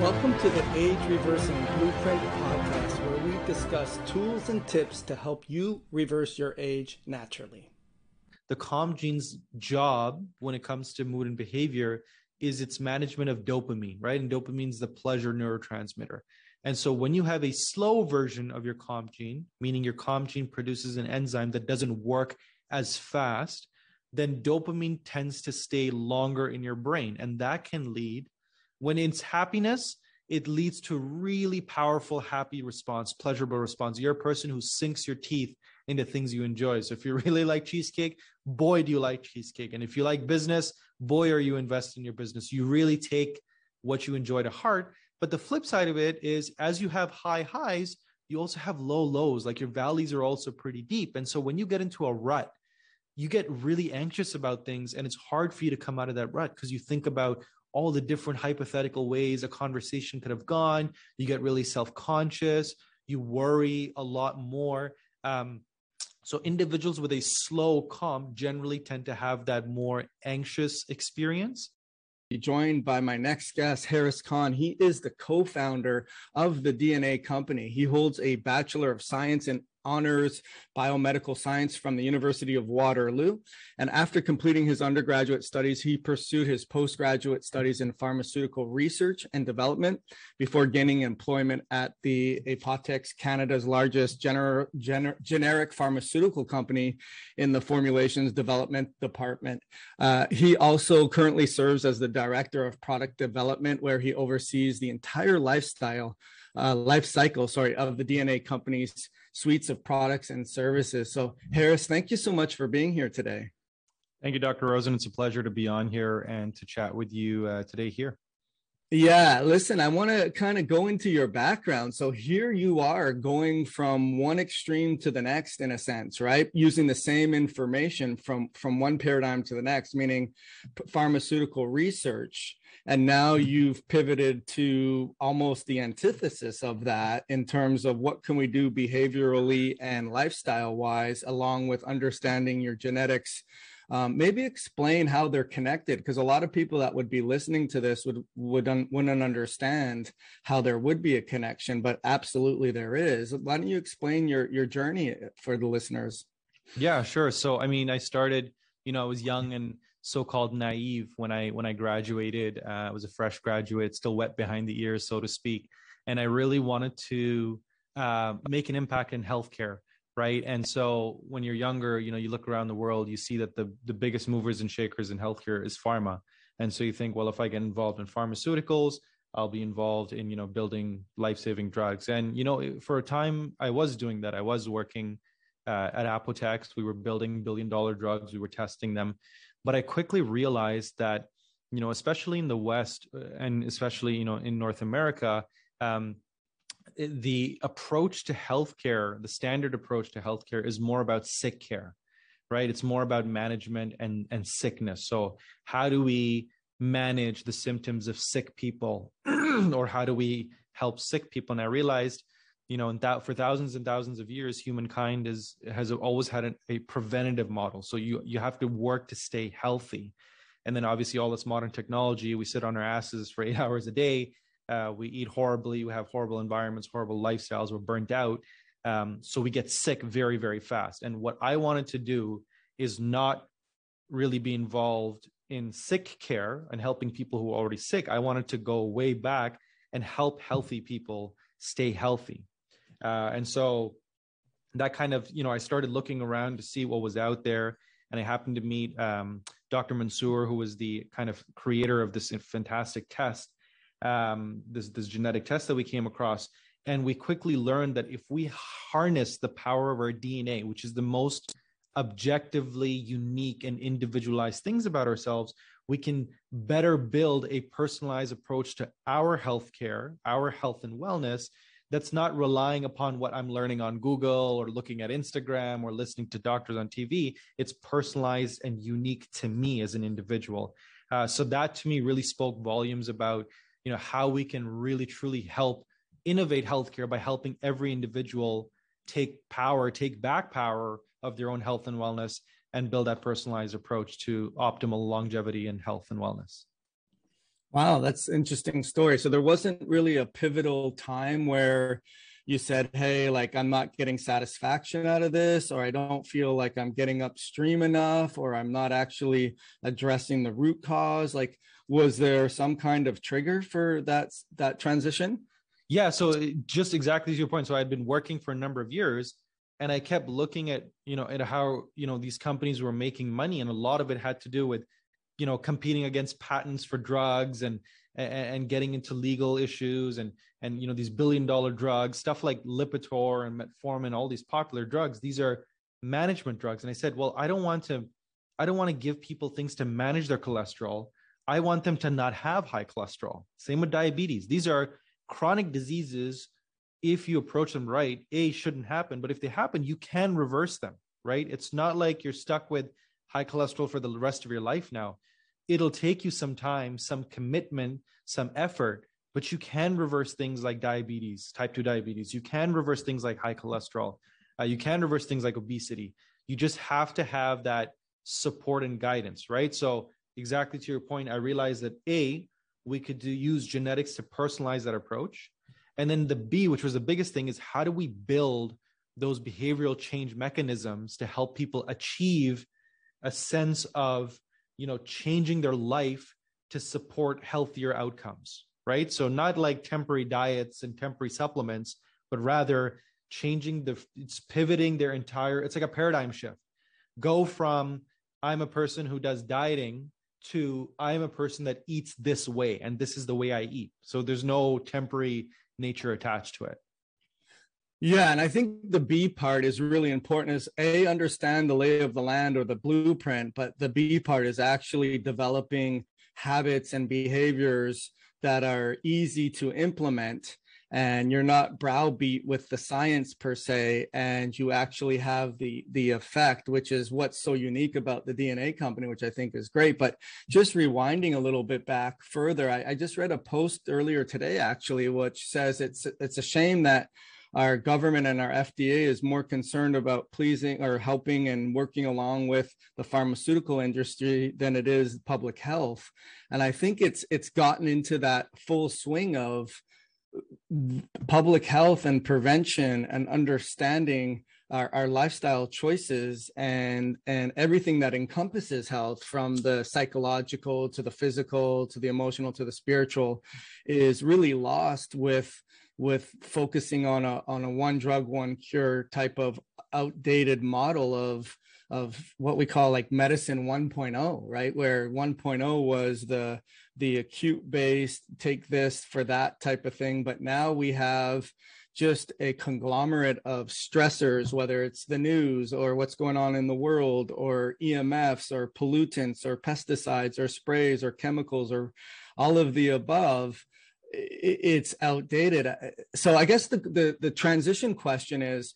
Welcome to the Age Reversing Blueprint podcast, where we discuss tools and tips to help you reverse your age naturally. The COMT gene's job when it comes to mood and behavior is its management of dopamine, right? And dopamine is the pleasure neurotransmitter. And so when you have a slow version of your COMT gene, meaning your COMT gene produces an enzyme that doesn't work as fast, then dopamine tends to stay longer in your brain. And that can lead, when it's happiness, it leads to really powerful, happy response, pleasurable response. You're a person who sinks your teeth into things you enjoy. So if you really like cheesecake, boy, do you like cheesecake. And if you like business, boy, are you invest in your business. You really take what you enjoy to heart. But the flip side of it is as you have high highs, you also have low lows. Like your valleys are also pretty deep. And so when you get into a rut, you get really anxious about things and it's hard for you to come out of that rut because you think about all the different hypothetical ways a conversation could have gone. You get really self conscious. You worry a lot more. Um, so individuals with a slow COMT generally tend to have that more anxious experience. Be joined by my next guest, Harris Khan. He is the co founder of the DNA company. He holds a Bachelor of Science in honors biomedical science from the University of Waterloo. And after completing his undergraduate studies, he pursued his postgraduate studies in pharmaceutical research and development before gaining employment at the Apotex, Canada's largest gener- gener- generic pharmaceutical company in the formulations development department. Uh, he also currently serves as the director of product development, where he oversees the entire lifestyle uh, life cycle, sorry, of the DNA company's suites of products and services. So, Harris, thank you so much for being here today. Thank you, Dr. Rosen. It's a pleasure to be on here and to chat with you uh, today here. Yeah, listen, I want to kind of go into your background. So here you are going from one extreme to the next in a sense, right? Using the same information from from one paradigm to the next, meaning pharmaceutical research and now you've pivoted to almost the antithesis of that in terms of what can we do behaviorally and lifestyle wise along with understanding your genetics. Um, maybe explain how they're connected because a lot of people that would be listening to this would would un, wouldn't understand how there would be a connection but absolutely there is. Why don't you explain your your journey for the listeners? Yeah sure. So i mean i started you know i was young and so-called naive when I when I graduated. Uh, I was a fresh graduate, still wet behind the ears, so to speak, and I really wanted to uh, make an impact in healthcare, right? And so when you're younger, you know, you look around the world, you see that the the biggest movers and shakers in healthcare is pharma, and so you think, well, if I get involved in pharmaceuticals, I'll be involved in you know building life-saving drugs. And you know, for a time, I was doing that. I was working. Uh, at Apotex, we were building billion-dollar drugs. We were testing them, but I quickly realized that, you know, especially in the West uh, and especially, you know, in North America, um, the approach to healthcare, the standard approach to healthcare is more about sick care, right? It's more about management and, and sickness. So, how do we manage the symptoms of sick people or how do we help sick people? And I realized you know, and that for thousands and thousands of years, humankind is has always had an, a preventative model. So you you have to work to stay healthy, and then obviously all this modern technology, we sit on our asses for eight hours a day. Uh, we eat horribly. We have horrible environments, horrible lifestyles. We're burnt out, um, so we get sick very very fast. And what I wanted to do is not really be involved in sick care and helping people who are already sick. I wanted to go way back and help healthy people stay healthy uh, and so that kind of, you know, I started looking around to see what was out there. And I happened to meet um, Dr. Mansoor, who was the kind of creator of this fantastic test, um, this, this genetic test that we came across. And we quickly learned that if we harness the power of our DNA, which is the most objectively unique and individualized things about ourselves, we can better build a personalized approach to our healthcare, our health and wellness that's not relying upon what I'm learning on Google or looking at Instagram or listening to doctors on TV. It's personalized and unique to me as an individual. Uh, so that to me really spoke volumes about you know how we can really truly help innovate healthcare by helping every individual take power, take back power of their own health and wellness, and build that personalized approach to optimal longevity and health and wellness. Wow, that's interesting story. So there wasn't really a pivotal time where you said, "Hey, like I'm not getting satisfaction out of this or I don't feel like I'm getting upstream enough or I'm not actually addressing the root cause." Like was there some kind of trigger for that that transition? Yeah, so uh, just exactly to your point. So I'd been working for a number of years and I kept looking at, you know, at how, you know, these companies were making money and a lot of it had to do with you know competing against patents for drugs and and getting into legal issues and and you know these billion dollar drugs stuff like lipitor and metformin all these popular drugs these are management drugs. And i said well i don't want to i don't want to give people things to manage their cholesterol. I want them to not have high cholesterol. Same with diabetes. These are chronic diseases. If you approach them right a shouldn't happen. But if they happen you can reverse them right? It's not like you're stuck with high cholesterol for the rest of your life now it'll take you some time, some commitment, some effort, but you can reverse things like diabetes, type 2 diabetes. You can reverse things like high cholesterol. Uh, you can reverse things like obesity. You just have to have that support and guidance, right? So, exactly to your point, I realized that A, we could do, use genetics to personalize that approach. And then the B, which was the biggest thing, is how do we build those behavioral change mechanisms to help people achieve a sense of you know changing their life to support healthier outcomes right? So not like temporary diets and temporary supplements but rather changing the it's pivoting their entire it's like a paradigm shift. Go from i'm a person who does dieting to i'm a person that eats this way and this is the way i eat. So there's no temporary nature attached to it yeah, and I think the B part is really important is A, understand the lay of the land or the blueprint, but the B part is actually developing habits and behaviors that are easy to implement and you're not browbeat with the science per se and you actually have the the effect which is what's so unique about the dna company which i think is great. But just rewinding a little bit back further i, I just read a post earlier today actually which says it's it's a shame that our government and our FDA is more concerned about pleasing or helping and working along with the pharmaceutical industry than it is public health. And I think it's it's gotten into that full swing of public health and prevention and understanding our, our lifestyle choices and and everything that encompasses health from the psychological to the physical to the emotional to the spiritual is really lost with with focusing on a on a one drug one cure type of outdated model of of what we call like medicine 1.0 right? Where 1.0 was the the acute based take this for that type of thing. But now we have just a conglomerate of stressors whether it's the news or what's going on in the world or emfs or pollutants or pesticides or sprays or chemicals or all of the above it's outdated. So i guess the, the the transition question is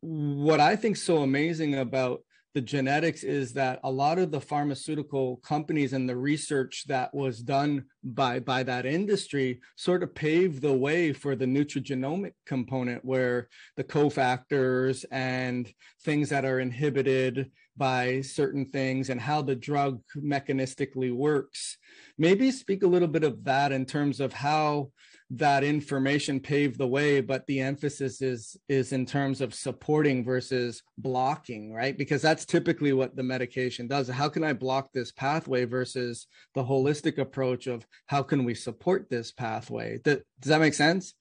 what i think so amazing about the genetics is that a lot of the pharmaceutical companies and the research that was done by by that industry sort of paved the way for the nutrigenomic component where the cofactors and things that are inhibited by certain things and how the drug mechanistically works. Maybe speak a little bit of that in terms of how that information paved the way but the emphasis is is in terms of supporting versus blocking right? Because that's typically what the medication does. How can i block this pathway versus the holistic approach of how can we support this pathway? Does that make sense?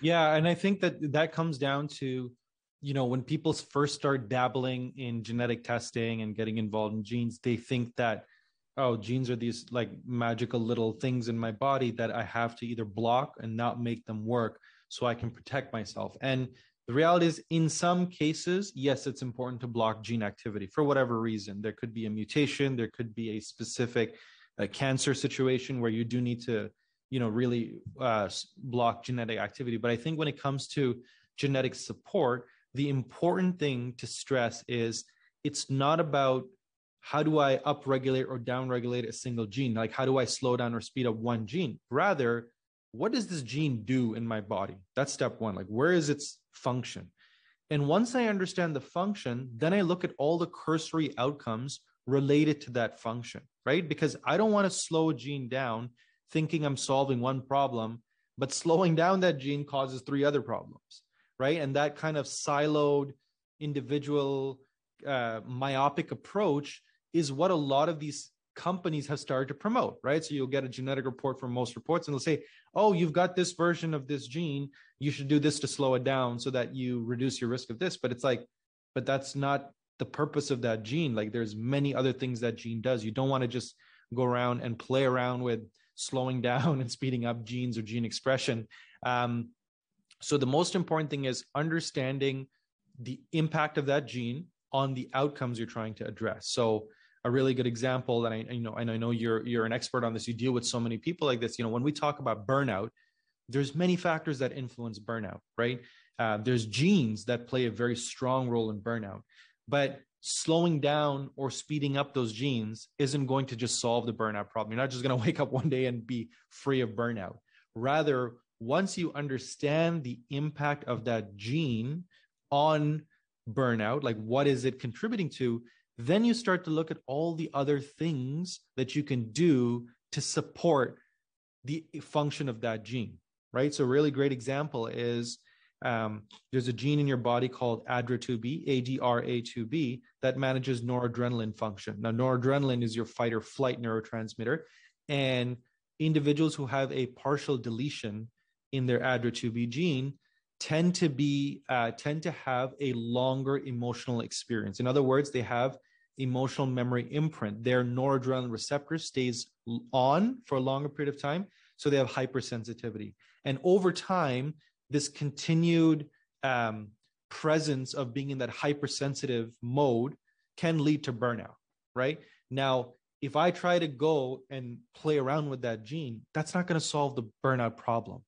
Yeah and i think that that comes down to you know when people first start dabbling in genetic testing and getting involved in genes they think that oh genes are these like magical little things in my body that i have to either block and not make them work so i can protect myself. And the reality is in some cases yes it's important to block gene activity for whatever reason. There could be a mutation. There could be a specific uh, cancer situation where you do need to you know really uh, block genetic activity. But i think when it comes to genetic support the important thing to stress is it's not about how do I upregulate or downregulate a single gene? Like, how do I slow down or speed up one gene? Rather, what does this gene do in my body? That's step one. Like, where is its function? And once I understand the function, then I look at all the cursory outcomes related to that function, right? Because I don't want to slow a gene down thinking I'm solving one problem, but slowing down that gene causes three other problems, right? And that kind of siloed, individual, uh, myopic approach is what a lot of these companies have started to promote, right? So you'll get a genetic report from most reports and they'll say, oh, you've got this version of this gene. You should do this to slow it down so that you reduce your risk of this. But it's like, but that's not the purpose of that gene. Like there's many other things that gene does. You don't want to just go around and play around with slowing down and speeding up genes or gene expression. Um, so the most important thing is understanding the impact of that gene on the outcomes you're trying to address. So a really good example that I you know and I know you're you're an expert on this. You deal with so many people like this. You know, when we talk about burnout, there's many factors that influence burnout, right? Uh, there's genes that play a very strong role in burnout, but slowing down or speeding up those genes isn't going to just solve the burnout problem. You're not just going to wake up one day and be free of burnout. Rather, once you understand the impact of that gene on burnout, like what is it contributing to, then you start to look at all the other things that you can do to support the function of that gene, right? So, a really great example is um, there's a gene in your body called ADRA2B, ADRA2B, that manages noradrenaline function. Now, noradrenaline is your fight or flight neurotransmitter. And individuals who have a partial deletion in their ADRA2B gene tend to be uh, tend to have a longer emotional experience. In other words, they have emotional memory imprint. Their noradrenaline receptor stays on for a longer period of time, so they have hypersensitivity. And over time, this continued um, presence of being in that hypersensitive mode can lead to burnout. Right now, if I try to go and play around with that gene, that's not going to solve the burnout problem.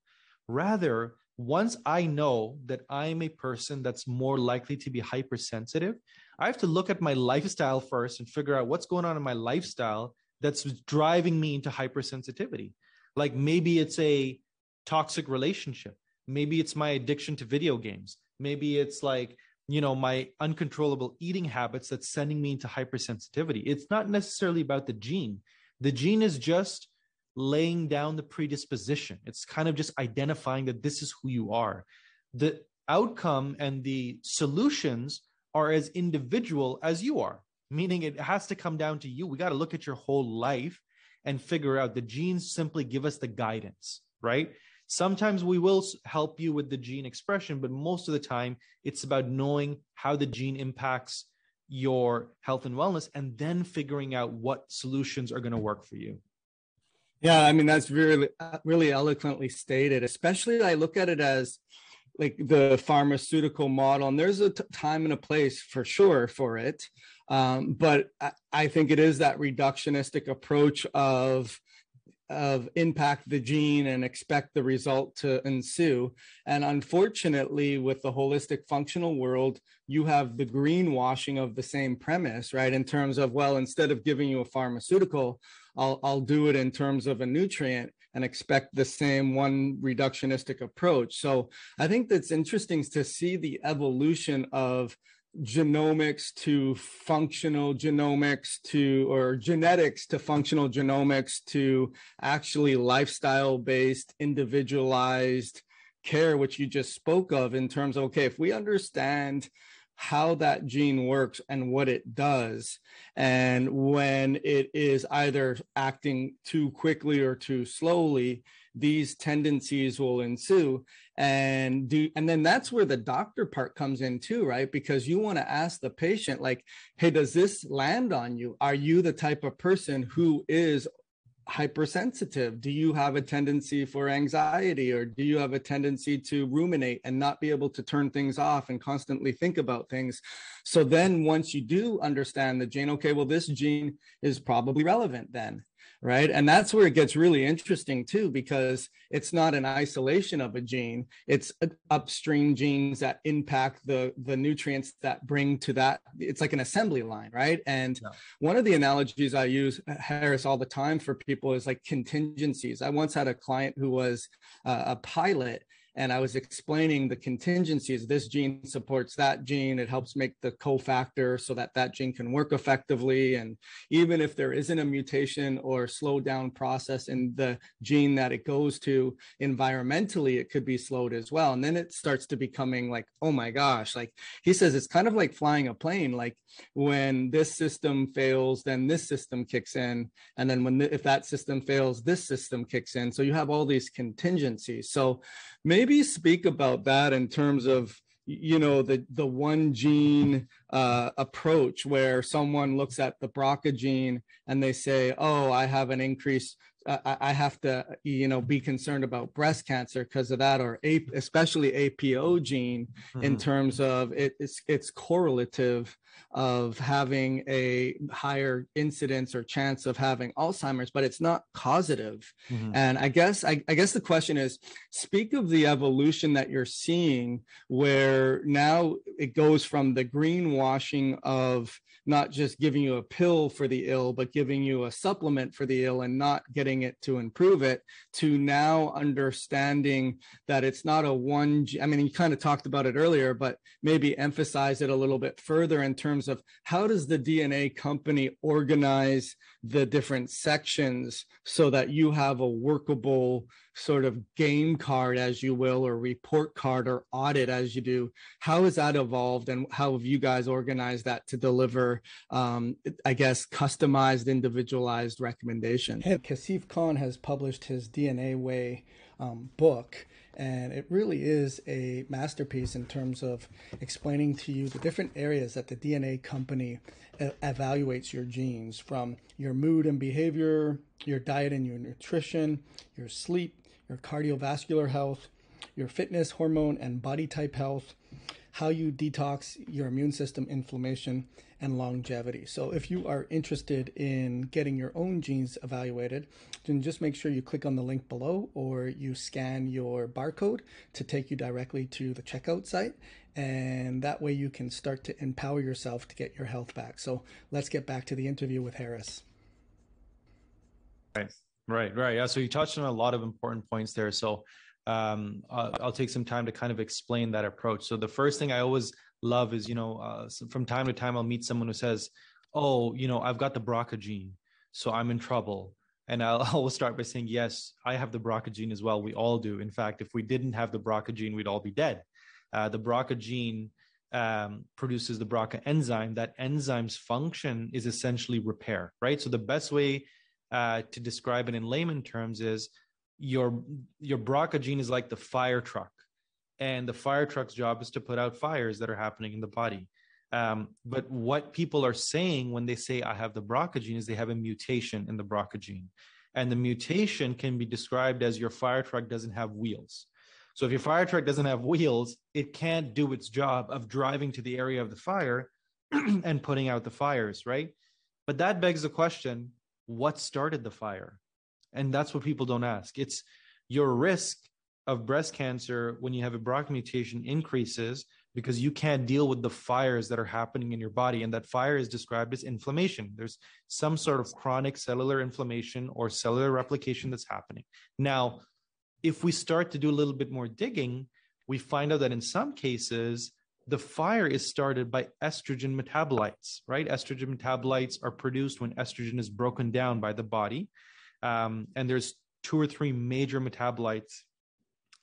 Rather, once I know that I'm a person that's more likely to be hypersensitive, I have to look at my lifestyle first and figure out what's going on in my lifestyle that's driving me into hypersensitivity. Like maybe it's a toxic relationship. Maybe it's my addiction to video games. Maybe it's like, you know, my uncontrollable eating habits that's sending me into hypersensitivity. It's not necessarily about the gene. The gene is just laying down the predisposition. It's kind of just identifying that this is who you are. The outcome and the solutions are as individual as you are, meaning it has to come down to you. We got to look at your whole life and figure out the genes simply give us the guidance, right? Sometimes we will help you with the gene expression, but most of the time it's about knowing how the gene impacts your health and wellness and then figuring out what solutions are going to work for you. Yeah, I mean that's really really eloquently stated. Especially, I look at it as like the pharmaceutical model, and there's a t- time and a place for sure for it. Um, but I, I think it is that reductionistic approach of of impact the gene and expect the result to ensue. And unfortunately, with the holistic functional world, you have the greenwashing of the same premise, right? In terms of, well, instead of giving you a pharmaceutical, I'll, I'll do it in terms of a nutrient and expect the same one reductionistic approach. So I think that's interesting to see the evolution of genomics to functional genomics to or genetics to functional genomics to actually lifestyle based individualized care which you just spoke of in terms of okay if we understand how that gene works and what it does. And when it is either acting too quickly or too slowly these tendencies will ensue. And do and then that's where the doctor part comes in too right? Because you want to ask the patient like hey does this land on you? Are you the type of person who is hypersensitive. Do you have a tendency for anxiety or do you have a tendency to ruminate and not be able to turn things off and constantly think about things? So then once you do understand the gene okay well this gene is probably relevant then right? And that's where it gets really interesting too because it's not an isolation of a gene. It's upstream genes that impact the the nutrients that bring to that. It's like an assembly line right? And yeah. one of the analogies i use harris all the time for people is like contingencies. I once had a client who was uh, a pilot and I was explaining the contingencies. This gene supports that gene. It helps make the cofactor so that that gene can work effectively. And even if there isn't a mutation or slow down process in the gene that it goes to environmentally, it could be slowed as well. And then it starts to becoming like, oh my gosh, like he says, it's kind of like flying a plane. Like when this system fails, then this system kicks in. And then when, if that system fails, this system kicks in. So you have all these contingencies. So maybe speak about that in terms of you know the the one gene uh, approach where someone looks at the BRCA gene and they say, "Oh, I have an increase I, I have to, you know, be concerned about breast cancer because of that, or a, especially APO gene mm-hmm. in terms of it, it's it's correlative of having a higher incidence or chance of having Alzheimer's, but it's not causative. Mm-hmm. And I guess I, I guess the question is, speak of the evolution that you're seeing, where now it goes from the greenwashing of not just giving you a pill for the ill, but giving you a supplement for the ill and not getting it to improve it, to now understanding that it's not a one. I mean, you kind of talked about it earlier, but maybe emphasize it a little bit further in terms of how does the DNA company organize the different sections so that you have a workable sort of game card, as you will, or report card or audit as you do. How has that evolved and how have you guys organized that to deliver, um, I guess, customized, individualized recommendation? Kashif Khan has published his DNA Way um, book and it really is a masterpiece in terms of explaining to you the different areas that the DNA company evaluates your genes from your mood and behavior, your diet and your nutrition, your sleep, your cardiovascular health, your fitness, hormone, and body type health, how you detox your immune system inflammation, and longevity. So, if you are interested in getting your own genes evaluated, then just make sure you click on the link below or you scan your barcode to take you directly to the checkout site. And that way you can start to empower yourself to get your health back. So, let's get back to the interview with Harris. Right. Right, right. Yeah. So you touched on a lot of important points there. So um, I'll, I'll, take some time to kind of explain that approach. So the first thing I always love is, you know, uh, from time to time I'll meet someone who says, "Oh, you know, I've got the BRCA gene, so I'm in trouble." And I'll always start by saying, "Yes, I have the BRCA gene as well. We all do. In fact, if we didn't have the BRCA gene, we'd all be dead." Uh, the BRCA gene um, produces the BRCA enzyme. That enzyme's function is essentially repair, right? So the best way uh, to describe it in layman terms is your your BRCA gene is like the fire truck, and the fire truck's job is to put out fires that are happening in the body. Um, but what people are saying when they say I have the BRCA gene is they have a mutation in the BRCA gene, and the mutation can be described as your fire truck doesn't have wheels. So if your fire truck doesn't have wheels, it can't do its job of driving to the area of the fire and putting out the fires, right? But that begs the question what started the fire? And that's what people don't ask. It's your risk of breast cancer when you have a BRCA mutation increases because you can't deal with the fires that are happening in your body. And that fire is described as inflammation. There's some sort of chronic cellular inflammation or cellular replication that's happening. Now, if we start to do a little bit more digging, we find out that in some cases, the fire is started by estrogen metabolites, right? Estrogen metabolites are produced when estrogen is broken down by the body. Um, and there's two or three major metabolites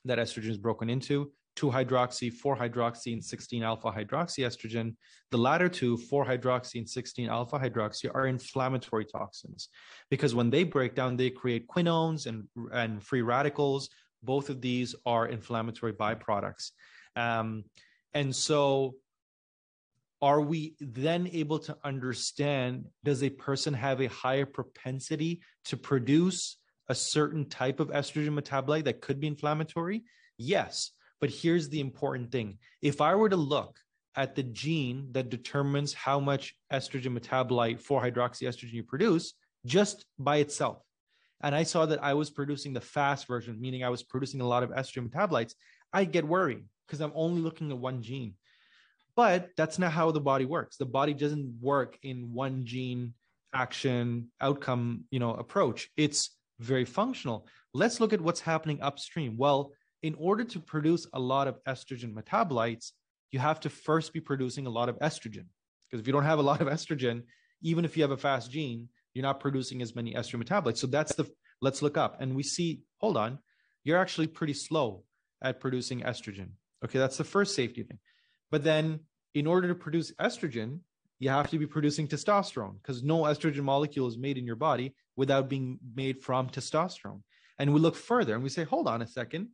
that estrogen is broken into 2 hydroxy, 4 hydroxy, and 16 alpha hydroxy estrogen. The latter two, 4 hydroxy and 16 alpha hydroxy, are inflammatory toxins because when they break down, they create quinones and, and free radicals. Both of these are inflammatory byproducts. Um, and so, are we then able to understand does a person have a higher propensity to produce a certain type of estrogen metabolite that could be inflammatory? Yes. But here's the important thing if I were to look at the gene that determines how much estrogen metabolite 4 hydroxyestrogen you produce just by itself, and I saw that I was producing the fast version, meaning I was producing a lot of estrogen metabolites, I'd get worried because I'm only looking at one gene. But that's not how the body works. The body doesn't work in one gene action outcome, you know, approach. It's very functional. Let's look at what's happening upstream. Well, in order to produce a lot of estrogen metabolites, you have to first be producing a lot of estrogen. Because if you don't have a lot of estrogen, even if you have a fast gene, you're not producing as many estrogen metabolites. So that's the let's look up. And we see, hold on, you're actually pretty slow at producing estrogen. Okay, that's the first safety thing. But then in order to produce estrogen, you have to be producing testosterone because no estrogen molecule is made in your body without being made from testosterone. And we look further and we say, hold on a second,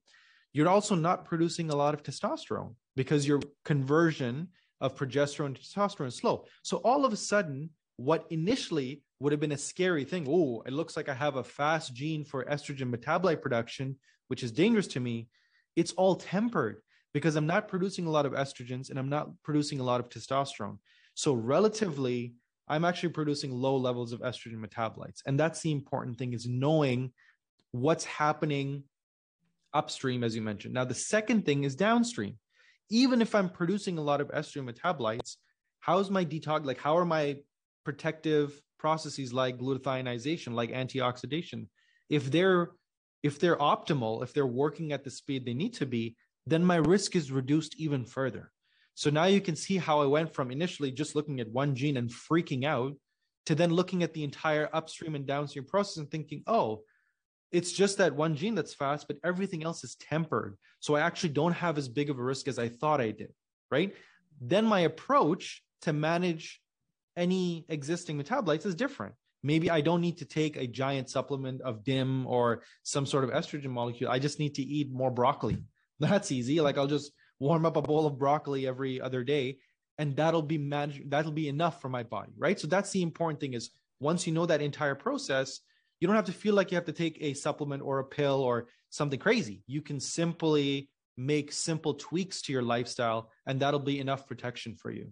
you're also not producing a lot of testosterone because your conversion of progesterone to testosterone is slow. So all of a sudden, what initially would have been a scary thing, oh, it looks like I have a fast gene for estrogen metabolite production, which is dangerous to me, it's all tempered because I'm not producing a lot of estrogens and I'm not producing a lot of testosterone. So relatively, I'm actually producing low levels of estrogen metabolites. And that's the important thing is knowing what's happening upstream, as you mentioned. Now, the second thing is downstream. Even if I'm producing a lot of estrogen metabolites, how's my detox? Like, how are my protective processes like glutathionization, like antioxidation? If they're if they're optimal, if they're working at the speed they need to be, then my risk is reduced even further. So now you can see how I went from initially just looking at one gene and freaking out to then looking at the entire upstream and downstream process and thinking, oh, it's just that one gene that's fast, but everything else is tempered. So I actually don't have as big of a risk as I thought I did. Right. Then my approach to manage any existing metabolites is different. Maybe I don't need to take a giant supplement of DIM or some sort of estrogen molecule. I just need to eat more broccoli. That's easy. Like I'll just warm up a bowl of broccoli every other day and that'll be managed that'll be enough for my body right? So that's the important thing is once you know that entire process you don't have to feel like you have to take a supplement or a pill or something crazy. You can simply make simple tweaks to your lifestyle and that'll be enough protection for you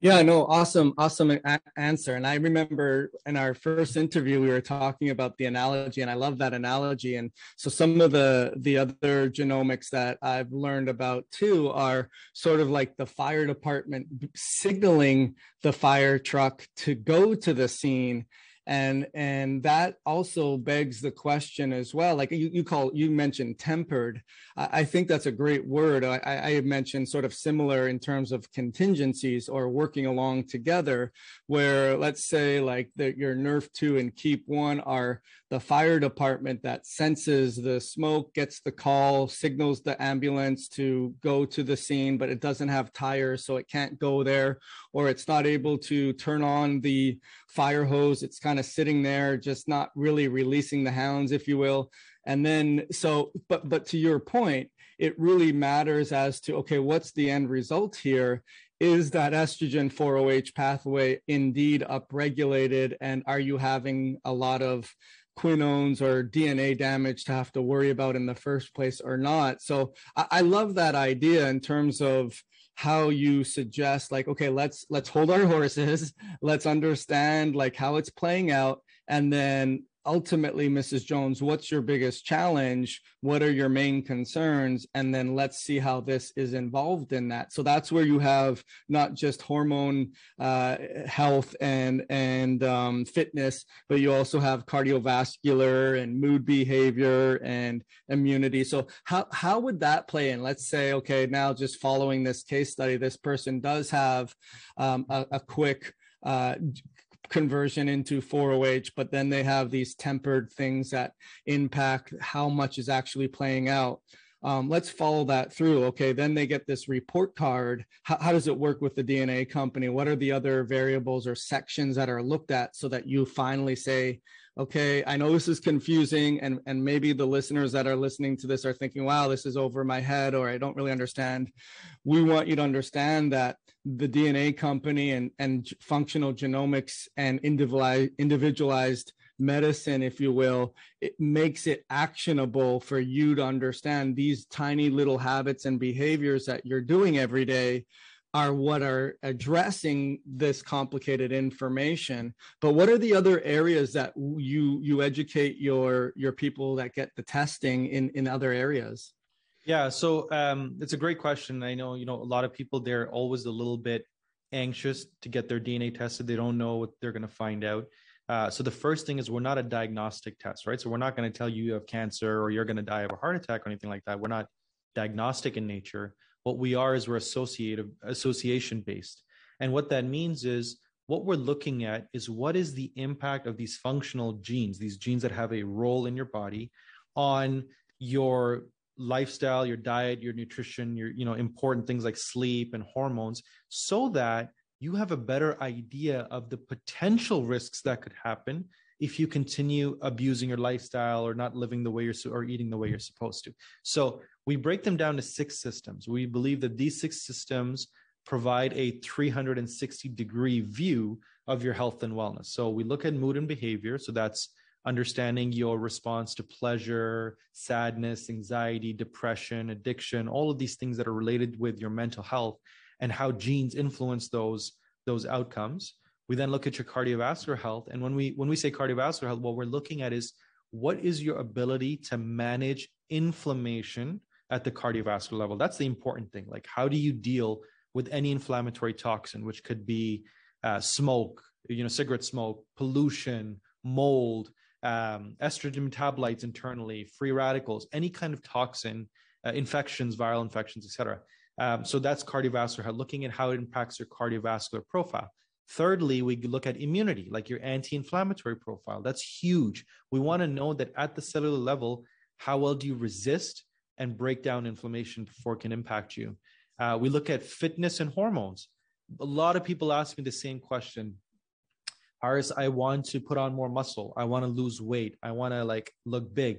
yeah, no, awesome, awesome a- answer. And I remember in our first interview we were talking about the analogy, and I love that analogy. And so some of the the other genomics that I've learned about too are sort of like the fire department signaling the fire truck to go to the scene and and that also begs the question as well like you, you call you mentioned tempered. I, I think that's a great word. I, I mentioned sort of similar in terms of contingencies or working along together where let's say like that your NRF2 and KEAP1 are the fire department that senses the smoke gets the call signals the ambulance to go to the scene but it doesn't have tires so it can't go there or it's not able to turn on the fire hose it's kind of sitting there just not really releasing the hounds if you will. And then so but but to your point it really matters as to okay what's the end result here? Is that estrogen 4OH pathway indeed upregulated? And are you having a lot of quinones or DNA damage to have to worry about in the first place or not. So I, I, love that idea in terms of how you suggest like, okay, let's let's hold our horses, let's understand like how it's playing out, and then ultimately, Mrs. Jones, what's your biggest challenge? What are your main concerns? And then let's see how this is involved in that. So that's where you have not just hormone uh, health and and um, fitness, but you also have cardiovascular and mood behavior and immunity. So how how would that play in? Let's say, okay, now just following this case study, this person does have um, a, a quick uh, conversion into 4OH, but then they have these tempered things that impact how much is actually playing out. Um, let's follow that through. Okay, then they get this report card. How, how, does it work with the DNA company? What are the other variables or sections that are looked at so that you finally say, okay, I know this is confusing, and and maybe the listeners that are listening to this are thinking, wow, this is over my head, or I don't really understand. We want you to understand that the DNA company and and functional genomics and individualized individualized medicine, if you will, it makes it actionable for you to understand these tiny little habits and behaviors that you're doing every day are what are addressing this complicated information. But what are the other areas that you you educate your your people that get the testing in in other areas yeah so um it's a great question i know you know a lot of people they're always a little bit anxious to get their dna tested they don't know what they're going to find out Uh, so the first thing is we're not a diagnostic test, right? So we're not going to tell you you have cancer or you're going to die of a heart attack or anything like that. We're not diagnostic in nature. What we are is we're associative, association based. And what that means is what we're looking at is what is the impact of these functional genes, these genes that have a role in your body on your lifestyle, your diet, your nutrition, your, you know, important things like sleep and hormones, so that you have a better idea of the potential risks that could happen if you continue abusing your lifestyle or not living the way you're or eating the way you're supposed to. So we break them down to six systems. We believe that these six systems provide a 360 degree view of your health and wellness. So we look at mood and behavior. So that's understanding your response to pleasure, sadness, anxiety, depression, addiction, all of these things that are related with your mental health and how genes influence those those outcomes. We then look at your cardiovascular health and when we when we say cardiovascular health what we're looking at is what is your ability to manage inflammation at the cardiovascular level? That's the important thing. Like how do you deal with any inflammatory toxin which could be uh, smoke, you know, cigarette smoke, pollution, mold, um, estrogen metabolites internally, free radicals, any kind of toxin, uh, infections, viral infections, etc. Um, so that's cardiovascular health, looking at how it impacts your cardiovascular profile. Thirdly, we look at immunity, like your anti inflammatory profile. That's huge. We want to know that at the cellular level, how well do you resist and break down inflammation before it can impact you? Uh, we look at fitness and hormones. A lot of people ask me the same question Harris, I want to put on more muscle. I want to lose weight. I want to like look big.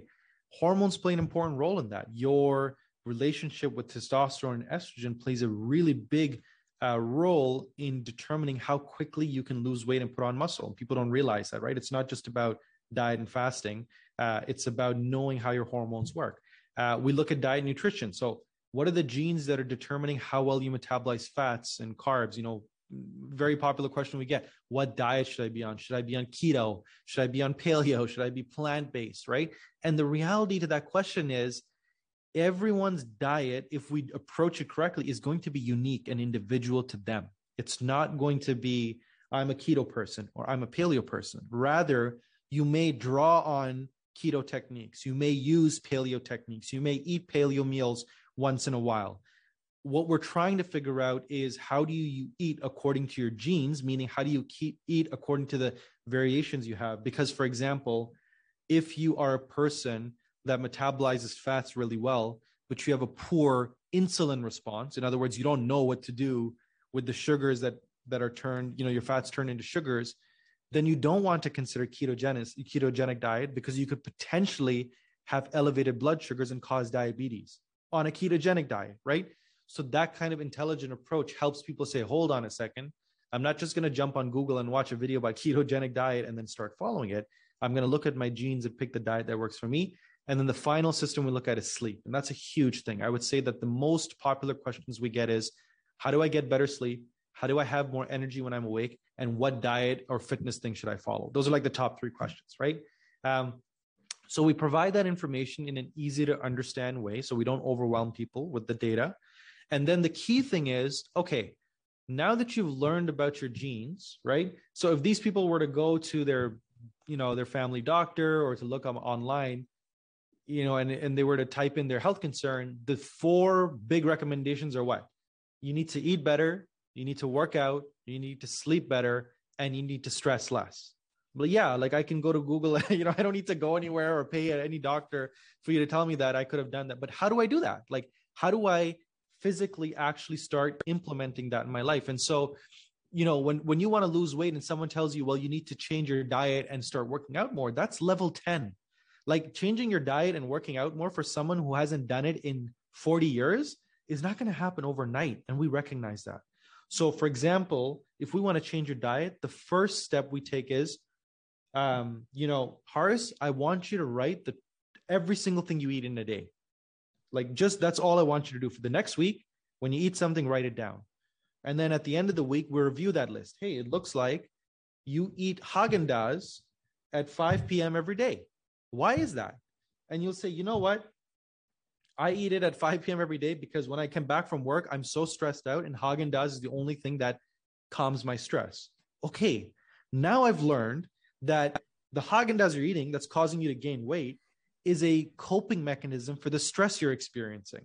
Hormones play an important role in that. Your relationship with testosterone and estrogen plays a really big uh, role in determining how quickly you can lose weight and put on muscle. People don't realize that, right? It's not just about diet and fasting. Uh, it's about knowing how your hormones work. Uh, we look at diet and nutrition. So, what are the genes that are determining how well you metabolize fats and carbs? You know, very popular question we get what diet should i be on? Should i be on keto? Should i be on paleo? Should i be plant-based right? And the reality to that question is everyone's diet if we approach it correctly is going to be unique and individual to them. It's not going to be i'm a keto person or i'm a paleo person. Rather you may draw on keto techniques. You may use paleo techniques. You may eat paleo meals once in a while what we're trying to figure out is how do you eat according to your genes meaning how do you keep eat according to the variations you have? Because for example if you are a person that metabolizes fats really well but you have a poor insulin response in other words you don't know what to do with the sugars that that are turned you know your fats turn into sugars then you don't want to consider ketogenic ketogenic diet because you could potentially have elevated blood sugars and cause diabetes on a ketogenic diet right so that kind of intelligent approach helps people say, hold on a second. I'm not just going to jump on Google and watch a video about ketogenic diet and then start following it. I'm going to look at my genes and pick the diet that works for me. And then the final system we look at is sleep. And that's a huge thing. I would say that the most popular questions we get is how do I get better sleep? How do I have more energy when I'm awake? And what diet or fitness thing should I follow? Those are like the top three questions, right? Um, so we provide that information in an easy to understand way so we don't overwhelm people with the data. And then the key thing is okay, now that you've learned about your genes, right? So if these people were to go to their, you know, their family doctor or to look up online, you know, and, and they were to type in their health concern, the four big recommendations are what? You need to eat better, you need to work out, you need to sleep better, and you need to stress less. But yeah, like I can go to Google, you know, I don't need to go anywhere or pay any doctor for you to tell me that I could have done that. But how do I do that? Like, how do I physically actually start implementing that in my life. And so you know when when you want to lose weight and someone tells you well you need to change your diet and start working out more that's level 10 like changing your diet and working out more for someone who hasn't done it in 40 years is not going to happen overnight and we recognize that. So for example if we want to change your diet the first step we take is um you know Harris I want you to write the every single thing you eat in a day like just that's all I want you to do for the next week. When you eat something, write it down. And then at the end of the week, we review that list. Hey, it looks like you eat Haagen Dazs at 5 p.m. every day. Why is that? And you'll say, you know what? I eat it at 5 p.m. every day because when I come back from work, I'm so stressed out, and Haagen Dazs is the only thing that calms my stress. Okay, now I've learned that the Haagen-Dazs you're eating that's causing you to gain weight is a coping mechanism for the stress you're experiencing.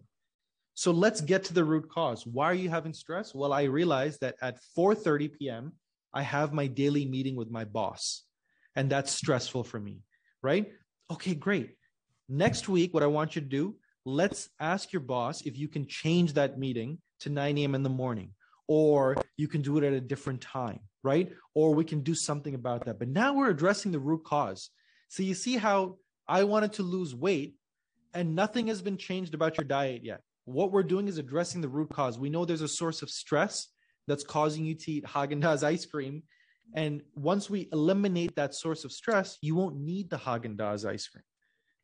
So let's get to the root cause. Why are you having stress? Well, I realized that at 4:30 p.m. I have my daily meeting with my boss, and that's stressful for me, right? Okay, great. Next week, what I want you to do, let's ask your boss if you can change that meeting to 9 a.m. in the morning, or you can do it at a different time, right? Or we can do something about that. But now we're addressing the root cause. So you see how I wanted to lose weight and nothing has been changed about your diet yet. What we're doing is addressing the root cause. We know there's a source of stress that's causing you to eat Haagen-Dazs ice cream. And once we eliminate that source of stress, you won't need the Haagen-Dazs ice cream,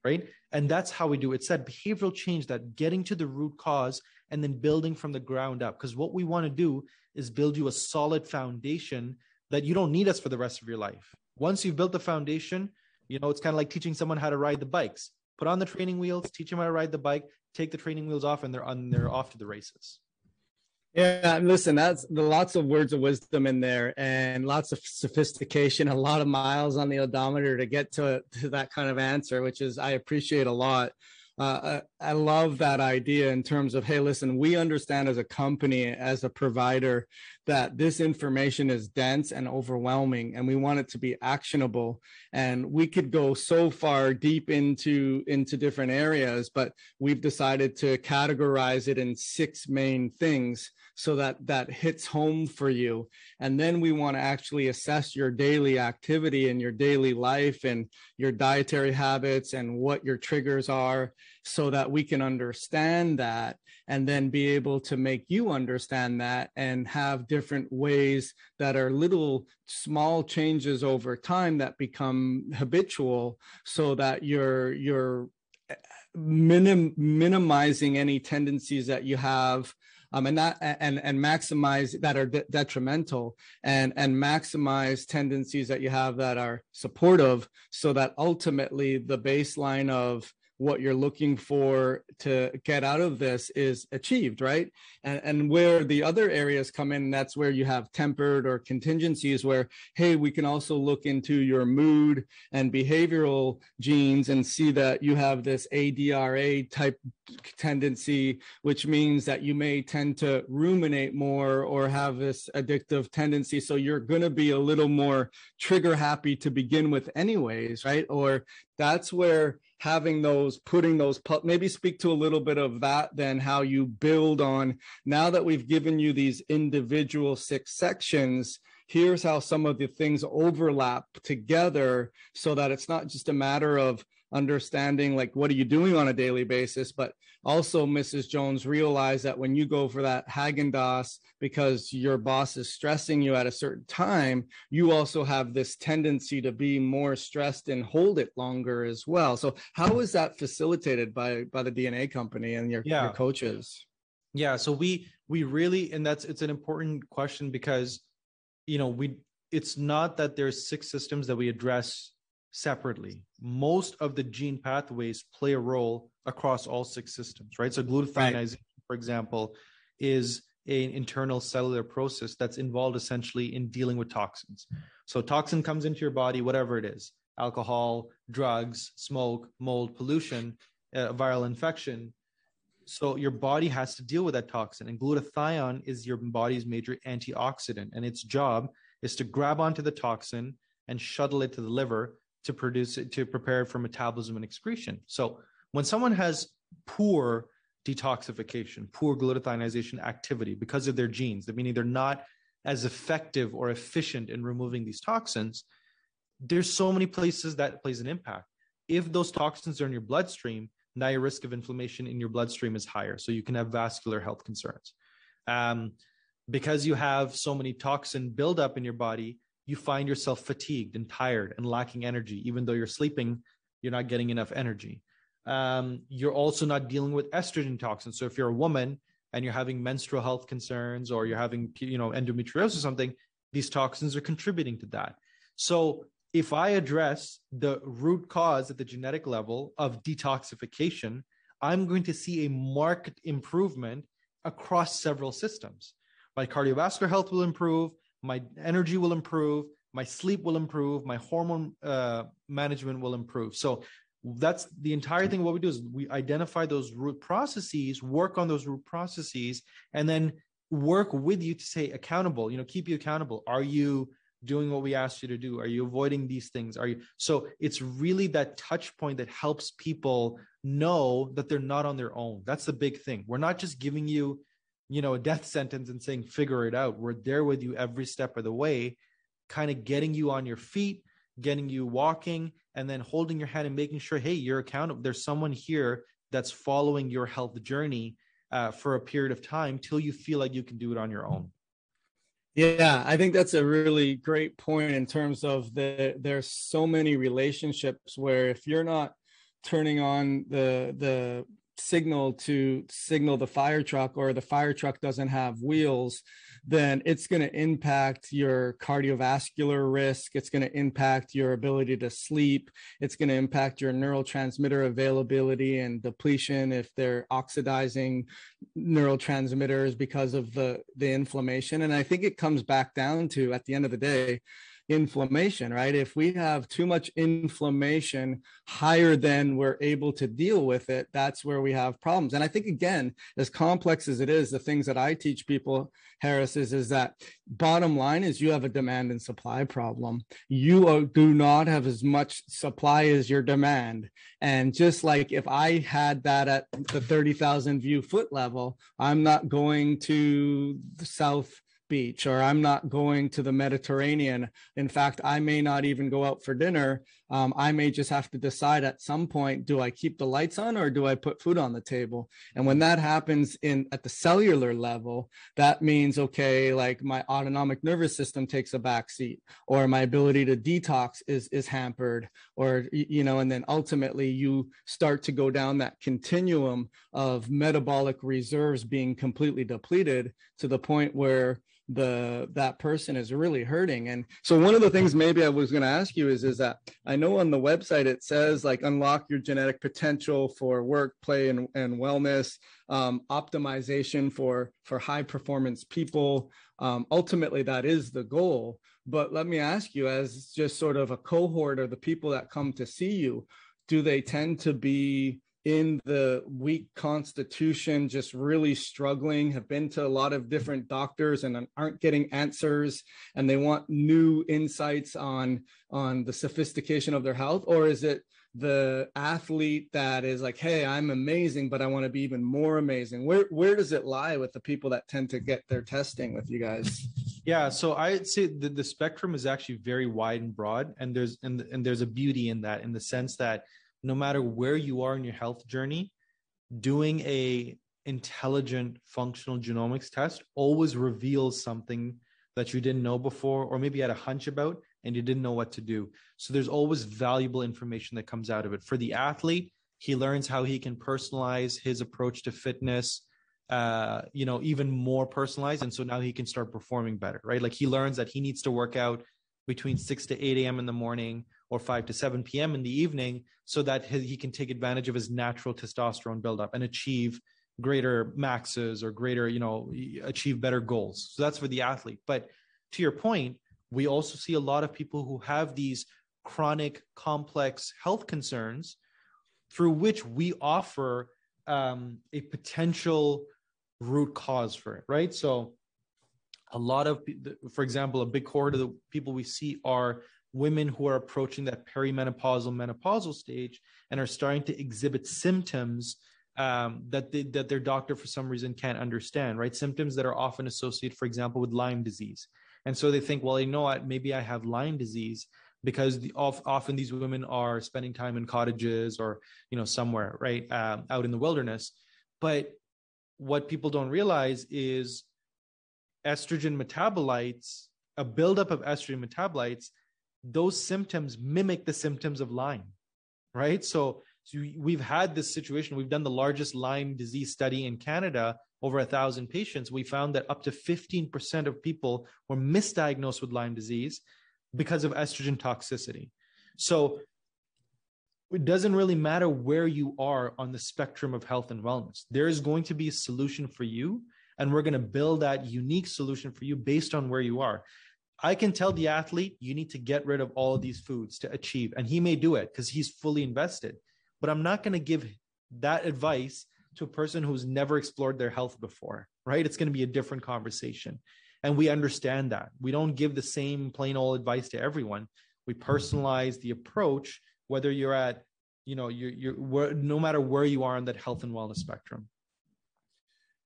right? And that's how we do it. It's that behavioral change, that getting to the root cause and then building from the ground up. Because what we want to do is build you a solid foundation that you don't need us for the rest of your life. Once you've built the foundation, you know, it's kind of like teaching someone how to ride the bikes. Put on the training wheels, teach them how to ride the bike, take the training wheels off, and they're on they're off to the races. Yeah, listen, that's the lots of words of wisdom in there and lots of sophistication, a lot of miles on the odometer to get to, to that kind of answer, which is I appreciate a lot uh, I love that idea in terms of, hey, listen, we understand as a company, as a provider, that this information is dense and overwhelming, and we want it to be actionable. And we could go so far deep into into different areas, but we've decided to categorize it in six main things so that that hits home for you. And then we want to actually assess your daily activity and your daily life and your dietary habits and what your triggers are so that we can understand that and then be able to make you understand that and have different ways that are little small changes over time that become habitual so that you're you're minim, minimizing any tendencies that you have um, and not and and maximize that are de- detrimental and and maximize tendencies that you have that are supportive so that ultimately the baseline of what you're looking for to get out of this is achieved, right? And, and where the other areas come in, that's where you have tempered or contingencies where, hey, we can also look into your mood and behavioral genes and see that you have this ADRA type tendency, which means that you may tend to ruminate more or have this addictive tendency. So you're going to be a little more trigger happy to begin with, anyways, right? Or that's where having those putting those maybe speak to a little bit of that then how you build on. Now that we've given you these individual six sections here's how some of the things overlap together so that it's not just a matter of understanding like what are you doing on a daily basis but also mrs jones realize that when you go for that Haagen-Dazs because your boss is stressing you at a certain time you also have this tendency to be more stressed and hold it longer as well so how is that facilitated by by the dna company and your, yeah. your coaches yeah so we we really and that's it's an important question because you know we it's not that there's six systems that we address separately. Most of the gene pathways play a role across all six systems, right? So glutathionization, right. for example, is an internal cellular process that's involved essentially in dealing with toxins. So toxin comes into your body, whatever it is, alcohol, drugs, smoke, mold, pollution, uh, viral infection. So your body has to deal with that toxin, and glutathione is your body's major antioxidant, and its job is to grab onto the toxin and shuttle it to the liver to produce it to prepare it for metabolism and excretion. So when someone has poor detoxification, poor glutathinization activity because of their genes, that meaning they're not as effective or efficient in removing these toxins, there's so many places that plays an impact. If those toxins are in your bloodstream, now your risk of inflammation in your bloodstream is higher. So you can have vascular health concerns. Um, because you have so many toxin buildup in your body, you find yourself fatigued and tired and lacking energy, even though you're sleeping, you're not getting enough energy. Um, you're also not dealing with estrogen toxins. So if you're a woman and you're having menstrual health concerns or you're having, you know, endometriosis or something, these toxins are contributing to that. So if I address the root cause at the genetic level of detoxification, I'm going to see a marked improvement across several systems. My cardiovascular health will improve my energy will improve my sleep will improve, my hormone uh, management will improve. So that's the entire thing. What we do is we identify those root processes, work on those root processes, and then work with you to say accountable, you know, keep you accountable. Are you doing what we asked you to do? Are you avoiding these things? Are you so it's really that touch point that helps people know that they're not on their own. That's the big thing. We're not just giving you, you know, a death sentence and saying figure it out. We're there with you every step of the way, kind of getting you on your feet, getting you walking, and then holding your hand and making sure, hey, you're accountable. There's someone here that's following your health journey uh, for a period of time till you feel like you can do it on your own. Yeah, I think that's a really great point in terms of the there's so many relationships where if you're not turning on the the signal to signal the fire truck or the fire truck doesn't have wheels then it's going to impact your cardiovascular risk. It's going to impact your ability to sleep. It's going to impact your neurotransmitter availability and depletion if they're oxidizing neurotransmitters because of the, the inflammation. And I think it comes back down to, at the end of the day, inflammation, right? If we have too much inflammation higher than we're able to deal with it, that's where we have problems. And I think, again, as complex as it is, the things that I teach people, Harris, is, is that bottom line is you have a demand and supply problem. You do not have as much supply as your demand. And just like if I had that at the 30,000 view foot level, I'm not going to the South beach or i'm not going to the mediterranean. In fact i may not even go out for dinner. Um, i may just have to decide at some point do i keep the lights on or do i put food on the table? And when that happens in at the cellular level that means okay like my autonomic nervous system takes a back seat or my ability to detox is is hampered or you know and then ultimately you start to go down that continuum of metabolic reserves being completely depleted to the point where the that person is really hurting. And so one of the things maybe i was going to ask you is is that i know on the website it says like unlock your genetic potential for work play and, and wellness um, optimization for for high performance people. Um, ultimately that is the goal. But let me ask you as just sort of a cohort of the people that come to see you do they tend to be in the weak constitution, just really struggling, have been to a lot of different doctors and aren't getting answers, and they want new insights on on the sophistication of their health, or is it the athlete that is like, hey, I'm amazing, but I want to be even more amazing? Where where does it lie with the people that tend to get their testing with you guys? Yeah, so I'd say the, the spectrum is actually very wide and broad, and there's and, and there's a beauty in that, in the sense that no matter where you are in your health journey, doing a intelligent functional genomics test always reveals something that you didn't know before or maybe had a hunch about and you didn't know what to do. So there's always valuable information that comes out of it. For the athlete, he learns how he can personalize his approach to fitness uh you know even more personalized and so now he can start performing better right like he learns that he needs to work out between 6 to 8 a.m in the morning or 5 to 7 p.m. in the evening so that he can take advantage of his natural testosterone buildup and achieve greater maxes or greater, you know, achieve better goals. So that's for the athlete. But to your point, we also see a lot of people who have these chronic, complex health concerns through which we offer um, a potential root cause for it, right? So, a lot of, for example, a big cohort of the people we see are women who are approaching that perimenopausal menopausal stage and are starting to exhibit symptoms um, that they, that their doctor for some reason can't understand right? Symptoms that are often associated for example with lyme disease. And so they think well you know what? Maybe i have lyme disease because the, often these women are spending time in cottages or you know somewhere right um, out in the wilderness. But what people don't realize is estrogen metabolites a buildup of estrogen metabolites those symptoms mimic the symptoms of Lyme, right? So, so we've had this situation. We've done the largest Lyme disease study in Canada, over a thousand patients. We found that up to 15% of people were misdiagnosed with Lyme disease because of estrogen toxicity. So it doesn't really matter where you are on the spectrum of health and wellness. There is going to be a solution for you, and we're going to build that unique solution for you based on where you are I can tell the athlete, you need to get rid of all of these foods to achieve. And he may do it because he's fully invested. But I'm not going to give that advice to a person who's never explored their health before, right? It's going to be a different conversation. And we understand that. We don't give the same plain old advice to everyone. We personalize the approach, whether you're at, you know, you're, you're no matter where you are on that health and wellness spectrum.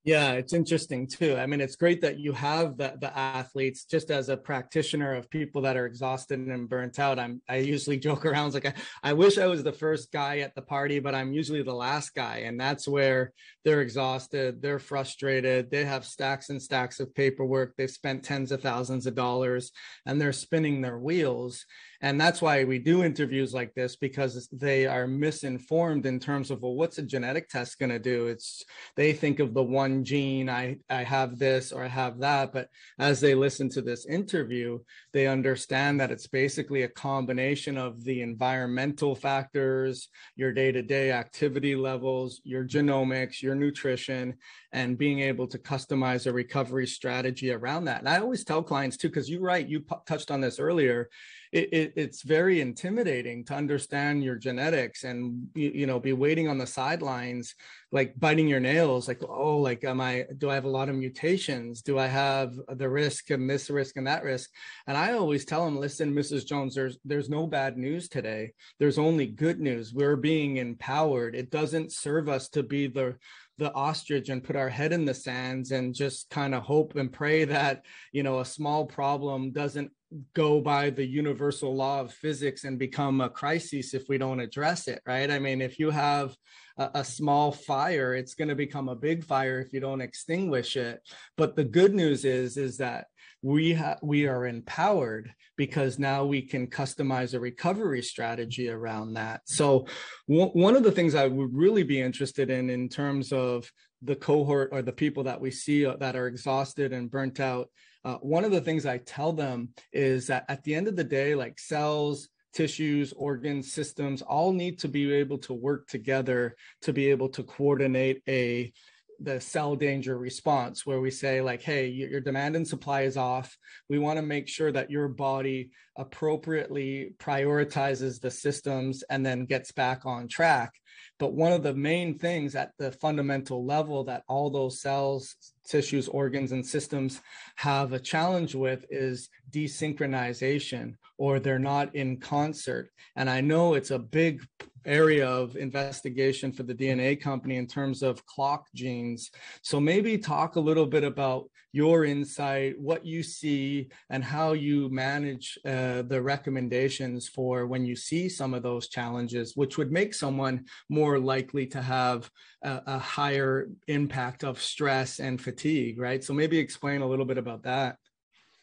Yeah, it's interesting too. I mean, it's great that you have the, the athletes just as a practitioner of people that are exhausted and burnt out. I'm I usually joke around like I, I wish I was the first guy at the party, but I'm usually the last guy. And that's where they're exhausted, they're frustrated, they have stacks and stacks of paperwork, they've spent tens of thousands of dollars and they're spinning their wheels and that's why we do interviews like this because they are misinformed in terms of well what's a genetic test going to do? It's they think of the one gene i i have this or i have that. But as they listen to this interview they understand that it's basically a combination of the environmental factors your day-to-day activity levels your genomics your nutrition and being able to customize a recovery strategy around that. And i always tell clients too because you're right you p- touched on this earlier it, it, it's very intimidating to understand your genetics and you, you know be waiting on the sidelines like biting your nails like oh like am i do i have a lot of mutations? Do i have the risk and this risk and that risk? And i always tell them listen mrs jones there's there's no bad news today. There's only good news. We're being empowered. It doesn't serve us to be the the ostrich and put our head in the sands and just kind of hope and pray that you know a small problem doesn't go by the universal law of physics and become a crisis if we don't address it right? I mean if you have a, a small fire it's going to become a big fire if you don't extinguish it. But the good news is is that we have we are empowered because now we can customize a recovery strategy around that. So w- one of the things i would really be interested in in terms of the cohort or the people that we see uh, that are exhausted and burnt out uh, one of the things I tell them is that at the end of the day, like cells, tissues, organs, systems all need to be able to work together to be able to coordinate a the cell danger response where we say like hey your demand and supply is off we want to make sure that your body appropriately prioritizes the systems and then gets back on track but one of the main things at the fundamental level that all those cells, tissues, organs, and systems have a challenge with is desynchronization, or they're not in concert. And I know it's a big area of investigation for the DNA company in terms of clock genes. So maybe talk a little bit about your insight, what you see, and how you manage uh, the recommendations for when you see some of those challenges, which would make someone more likely to have a, a higher impact of stress and fatigue, right? So maybe explain a little bit about that.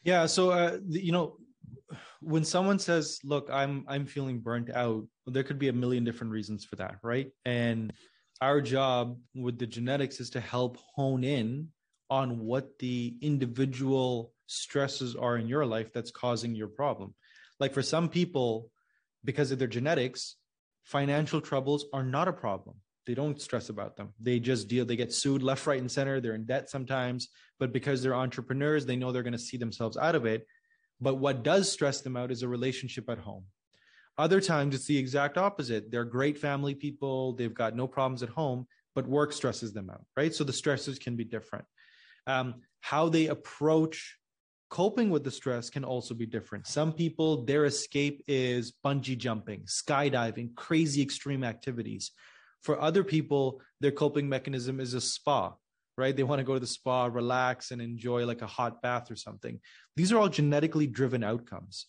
Yeah. So, uh, you know, when someone says, "Look, I'm I'm feeling burnt out," there could be a million different reasons for that, right? And our job with the genetics is to help hone in on what the individual stresses are in your life that's causing your problem. Like for some people, because of their genetics, financial troubles are not a problem. They don't stress about them. They just deal, they get sued left, right, and center. They're in debt sometimes, but because they're entrepreneurs, they know they're going to see themselves out of it. But what does stress them out is a relationship at home. Other times, it's the exact opposite. They're great family people, they've got no problems at home, but work stresses them out, right? So the stresses can be different um, how they approach coping with the stress can also be different. Some people, their escape is bungee jumping, skydiving, crazy extreme activities. For other people, their coping mechanism is a spa, right? They want to go to the spa, relax, and enjoy like a hot bath or something. These are all genetically driven outcomes.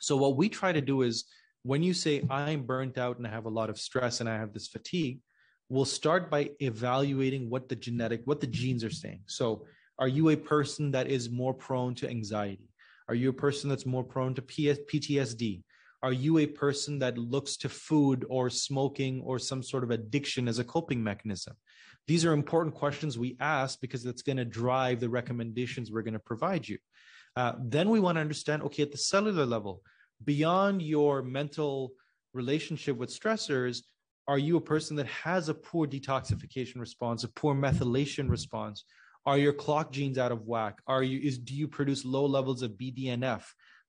So, what we try to do is when you say, I'm burnt out and I have a lot of stress and I have this fatigue, we'll start by evaluating what the genetic, what the genes are saying. So, are you a person that is more prone to anxiety? Are you a person that's more prone to PTSD? Are you a person that looks to food or smoking or some sort of addiction as a coping mechanism? These are important questions we ask because it's going to drive the recommendations we're going to provide you. Uh, then we want to understand okay, at the cellular level, beyond your mental relationship with stressors, are you a person that has a poor detoxification response, a poor methylation response? Are your clock genes out of whack? Are you is do you produce low levels of BDNF?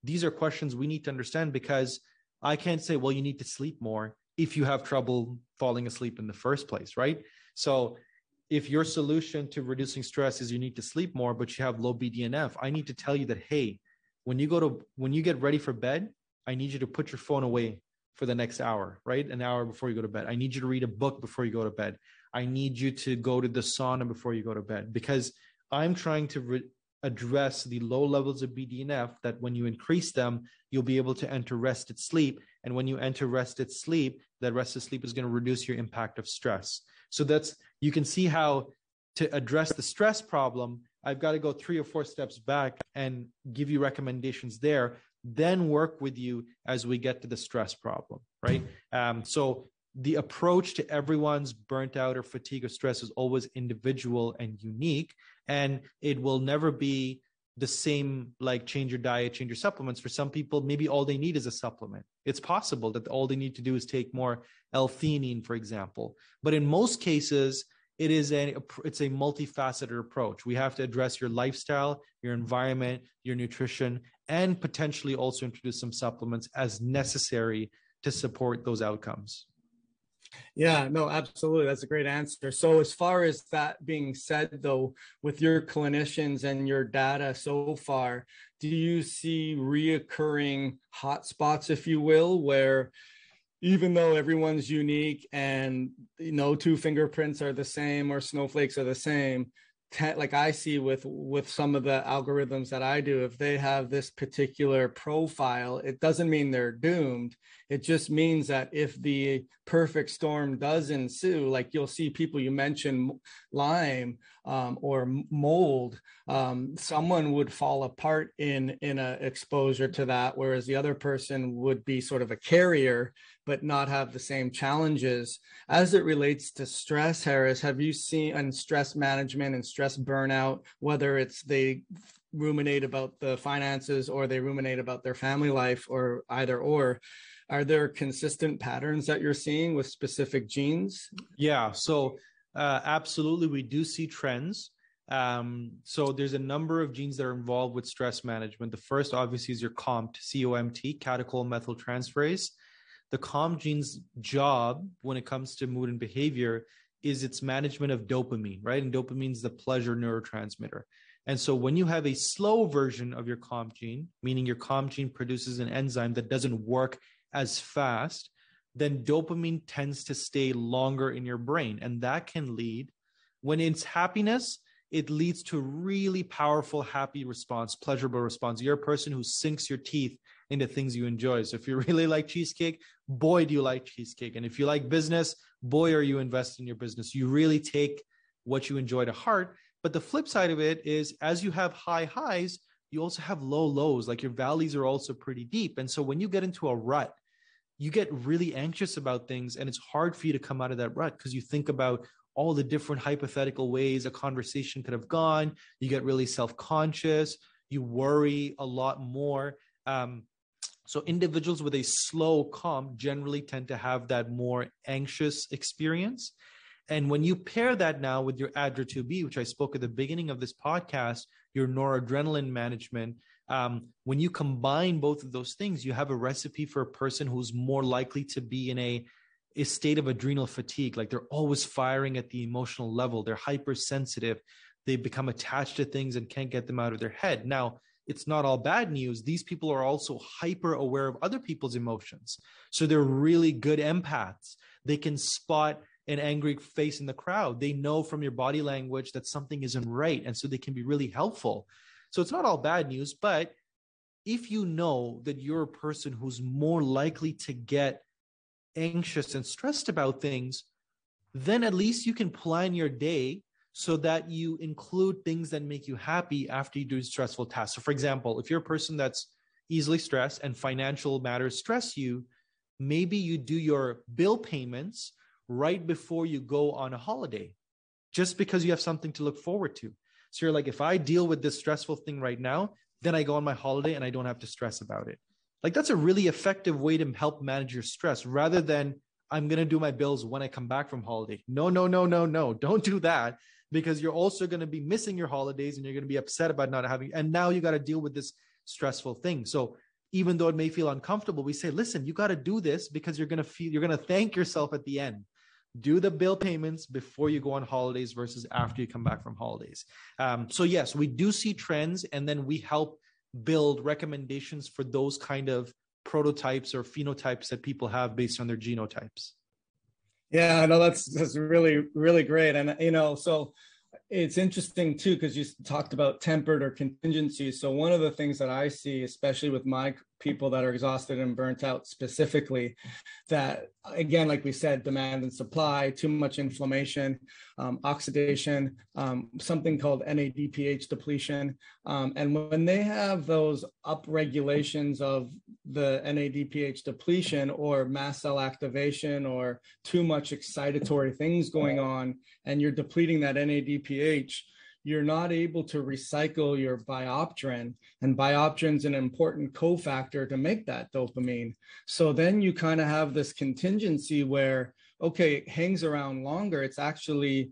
These are questions we need to understand because I can't say, well, you need to sleep more if you have trouble falling asleep in the first place, right? So if your solution to reducing stress is you need to sleep more, but you have low BDNF, I need to tell you that, hey, when you go to when you get ready for bed, I need you to put your phone away for the next hour, right? An hour before you go to bed. I need you to read a book before you go to bed. I need you to go to the sauna before you go to bed because I'm trying to re- address the low levels of BDNF that when you increase them, you'll be able to enter rested sleep. And when you enter rested sleep, that rested sleep is going to reduce your impact of stress. So that's, you can see how to address the stress problem, I've got to go three or four steps back and give you recommendations there, then work with you as we get to the stress problem, right? Um, so the approach to everyone's burnt out or fatigue or stress is always individual and unique and it will never be the same like change your diet change your supplements. For some people maybe all they need is a supplement. It's possible that all they need to do is take more l-theanine for example. But in most cases it is a it's a multifaceted approach. We have to address your lifestyle your environment your nutrition and potentially also introduce some supplements as necessary to support those outcomes yeah, no, absolutely. That's a great answer. So, as far as that being said, though, with your clinicians and your data so far, do you see reoccurring hotspots, if you will, where even though everyone's unique and no two fingerprints are the same or snowflakes are the same, like I see with with some of the algorithms that I do, if they have this particular profile, it doesn't mean they're doomed. It just means that if the perfect storm does ensue, like you'll see people you mentioned Lyme um, or mold, um, someone would fall apart in in a exposure to that, whereas the other person would be sort of a carrier but not have the same challenges. As it relates to stress harris have you seen and stress management and stress burnout whether it's they ruminate about the finances or they ruminate about their family life or either or are there consistent patterns that you're seeing with specific genes? Yeah so uh, absolutely we do see trends um, so there's a number of genes that are involved with stress management the first obviously is your comt c-o-m-t catechol methyltransferase. the COMT gene's job when it comes to mood and behavior is its management of dopamine, right? And dopamine is the pleasure neurotransmitter. And so when you have a slow version of your COMT gene, meaning your COMT gene produces an enzyme that doesn't work as fast, then dopamine tends to stay longer in your brain. And that can lead, when it's happiness, it leads to really powerful, happy response, pleasurable response. You're a person who sinks your teeth into things you enjoy. So if you really like cheesecake, boy, do you like cheesecake. And if you like business, boy, are you invested in your business. You really take what you enjoy to heart. But the flip side of it is as you have high highs, you also have low lows. Like your valleys are also pretty deep. And so when you get into a rut, you get really anxious about things and it's hard for you to come out of that rut because you think about all the different hypothetical ways a conversation could have gone. You get really self conscious. You worry a lot more. Um, so individuals with a slow COMT generally tend to have that more anxious experience. And when you pair that now with your ADRA2B, which I spoke at the beginning of this podcast, your noradrenaline management, um, when you combine both of those things, you have a recipe for a person who's more likely to be in a, a state of adrenal fatigue. Like they're always firing at the emotional level, they're hypersensitive, they become attached to things and can't get them out of their head. Now, it's not all bad news. These people are also hyper aware of other people's emotions. So they're really good empaths. They can spot an angry face in the crowd. They know from your body language that something isn't right. And so they can be really helpful. So it's not all bad news. But if you know that you're a person who's more likely to get anxious and stressed about things, then at least you can plan your day so that you include things that make you happy after you do stressful tasks. So, for example, if you're a person that's easily stressed and financial matters stress you, maybe you do your bill payments right before you go on a holiday, just because you have something to look forward to. So, you're like, if I deal with this stressful thing right now, then I go on my holiday and I don't have to stress about it. Like, that's a really effective way to help manage your stress rather than I'm going to do my bills when I come back from holiday. No, no, no, no, no. Don't do that because you're also going to be missing your holidays and you're going to be upset about not having and now you got to deal with this stressful thing. So even though it may feel uncomfortable, we say, listen, you got to do this because you're going to feel you're going to thank yourself at the end do the bill payments before you go on holidays versus after you come back from holidays. Um, so yes, we do see trends, and then we help build recommendations for those kind of prototypes or phenotypes that people have based on their genotypes. Yeah, I know that's that's really really great, and you know, so it's interesting too because you talked about tempered or contingencies. So one of the things that I see, especially with my people that are exhausted and burnt out specifically that again like we said demand and supply too much inflammation um, oxidation um, something called nadph depletion. Um, and when they have those up regulations of the nadph depletion or mast cell activation or too much excitatory things going on and you're depleting that nadph you're not able to recycle your biopterin and biopterin's an important cofactor to make that dopamine. So then you kind of have this contingency where okay it hangs around longer. It's actually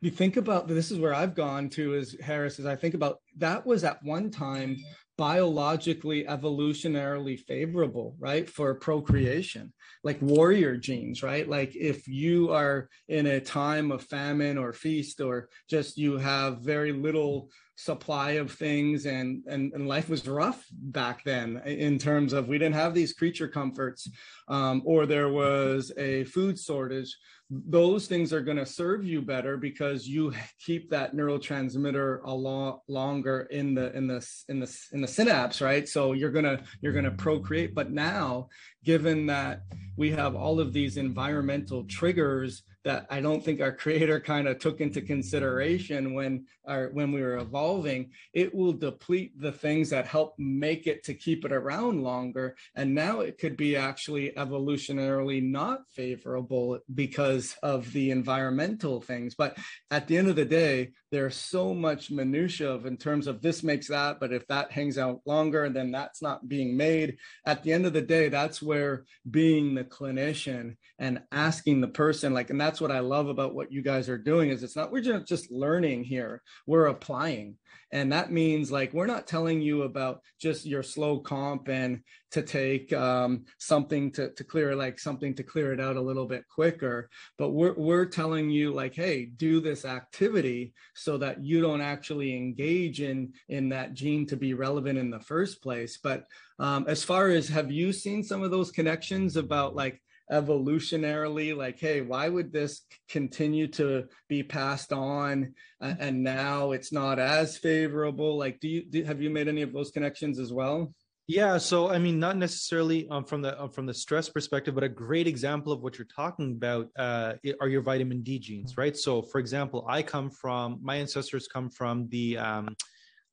you think about this is where i've gone to is harris is i think about that was at one time biologically evolutionarily favorable right for procreation like warrior genes right? Like if you are in a time of famine or feast or just you have very little supply of things and, and and life was rough back then in terms of we didn't have these creature comforts um, or there was a food shortage. Those things are going to serve you better because you keep that neurotransmitter a lot longer in the in the in the in the synapse right? So you're going to you're going to procreate. But now given that we have all of these environmental triggers that I don't think our creator kind of took into consideration when our when we were evolving, it will deplete the things that help make it to keep it around longer. And now it could be actually evolutionarily not favorable because of the environmental things. But at the end of the day, there's so much minutia of in terms of this makes that, but if that hangs out longer, and then that's not being made. At the end of the day, that's where being the clinician and asking the person, like, and that's what I love about what you guys are doing is it's not we're just learning here, we're applying. And that means like we're not telling you about just your slow COMT and to take um, something to, to clear like something to clear it out a little bit quicker. But we're we're telling you like, hey, do this activity so that you don't actually engage in in that gene to be relevant in the first place. But um, as far as have you seen some of those connections about like evolutionarily like hey why would this continue to be passed on uh, and now it's not as favorable? Like do you do, have you made any of those connections as well? Yeah so i mean not necessarily um, from the um, from the stress perspective but a great example of what you're talking about uh, are your vitamin d genes right? So for example i come from my ancestors come from the um,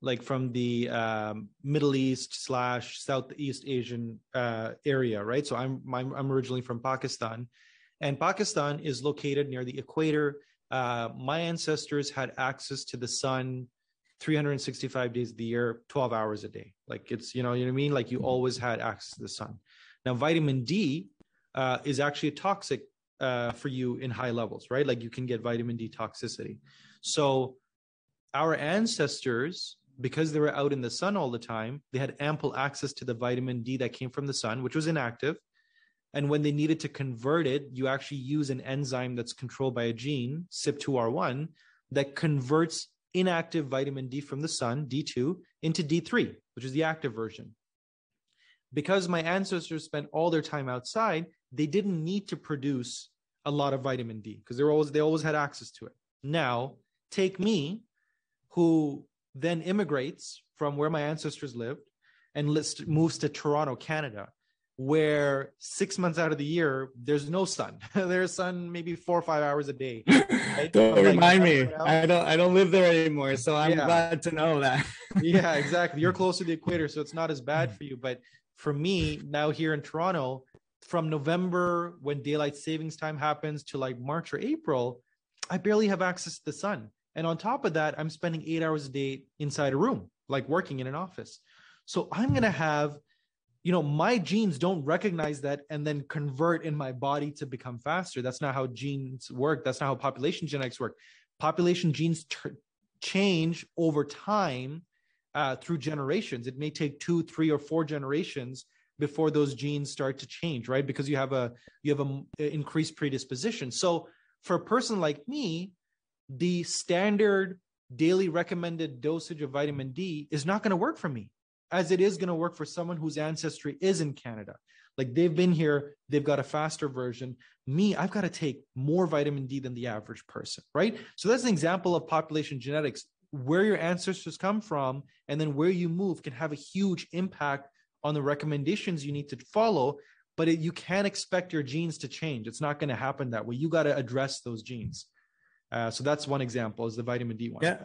like from the um, Middle East slash Southeast Asian uh, area, right? So I'm, I'm, I'm originally from Pakistan, and Pakistan is located near the equator. Uh, my ancestors had access to the sun 365 days of the year, 12 hours a day. Like it's you know you know what I mean. Like you always had access to the sun. Now vitamin D uh, is actually a toxic uh, for you in high levels, right? Like you can get vitamin D toxicity. So our ancestors because they were out in the sun all the time, they had ample access to the vitamin D that came from the sun, which was inactive. And when they needed to convert it, you actually use an enzyme that's controlled by a gene, CYP2R1, that converts inactive vitamin D from the sun, D2, into D3, which is the active version. Because my ancestors spent all their time outside, they didn't need to produce a lot of vitamin D because they always they always had access to it. Now, take me, who then immigrates from where my ancestors lived and list, moves to Toronto, Canada, where six months out of the year there's no sun. there's sun maybe four or five hours a day. Right? don't remind me. I don't. I don't live there anymore, so I'm yeah. glad to know that. yeah, exactly. You're close to the equator, so it's not as bad mm. for you. But for me now here in Toronto, from November when daylight savings time happens to like March or April, I barely have access to the sun. And on top of that, I'm spending eight hours a day inside a room, like working in an office. So I'm going to have you know my genes don't recognize that and then convert in my body to become faster. That's not how genes work. That's not how population genetics work. Population genes change over time uh, through generations. It may take two three or four generations before those genes start to change right? Because you have a you have a, a increased predisposition. So for a person like me the standard daily recommended dosage of vitamin d is not going to work for me as it is going to work for someone whose ancestry is in Canada. Like they've been here, they've got a faster version. Me, I've got to take more vitamin D than the average person, right? So that's an example of population genetics. Where your ancestors come from and then where you move can have a huge impact on the recommendations you need to follow. But it, you can't expect your genes to change. It's not going to happen that way. You got to address those genes. Uh, so that's one example is the vitamin D one. Yeah.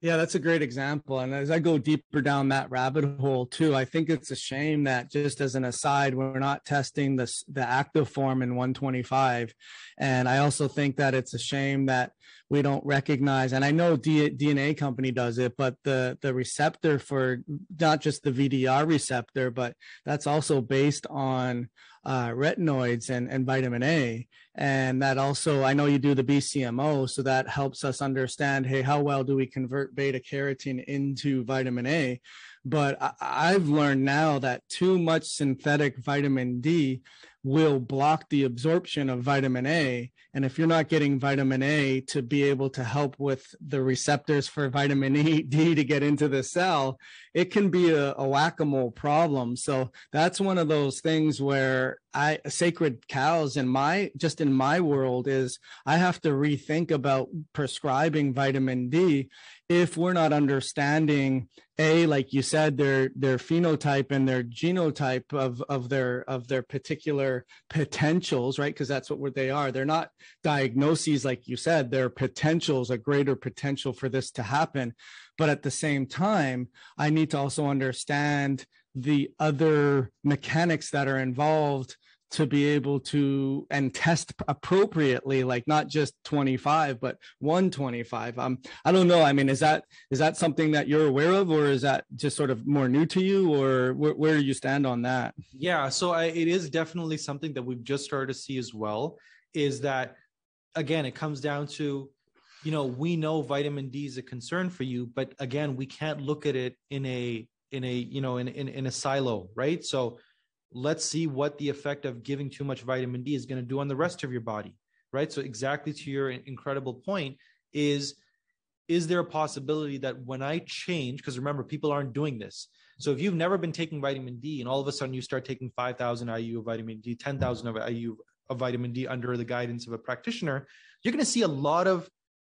Yeah, that's a great example. And as I go deeper down that rabbit hole too, I think it's a shame that just as an aside, we're not testing this the active form in 125. And I also think that it's a shame that we don't recognize, and I know D- DNA company does it, but the the receptor for not just the VDR receptor, but that's also based on uh, retinoids and, and vitamin A. And that also, I know you do the BCMO, so that helps us understand, hey, how well do we convert beta carotene into vitamin A? But I, have learned now that too much synthetic vitamin D will block the absorption of vitamin A. And if you're not getting vitamin A to be able to help with the receptors for vitamin e, D to get into the cell, it can be a, a whack a mole problem. So that's one of those things where I sacred cows in my just in my world is I have to rethink about prescribing vitamin D if we're not understanding a like you said their their phenotype and their genotype of of their of their particular potentials right? Because that's what they are. They're not diagnoses like you said. They're potentials a greater potential for this to happen. But at the same time i need to also understand the other mechanics that are involved to be able to and test appropriately like not just 25 but 125 um i don't know. I mean is that is that something that you're aware of or is that just sort of more new to you or where, where do you stand on that? Yeah so I, it is definitely something that we've just started to see as well is that again it comes down to you know we know vitamin d is a concern for you but again we can't look at it in a in a you know in in, in a silo right? So let's see what the effect of giving too much vitamin D is going to do on the rest of your body, right? So exactly to your incredible point is is there a possibility that when I change because remember people aren't doing this. So if you've never been taking vitamin D and all of a sudden you start taking 5000 IU of vitamin D, 10,000 of IU of vitamin D under the guidance of a practitioner, you're going to see a lot of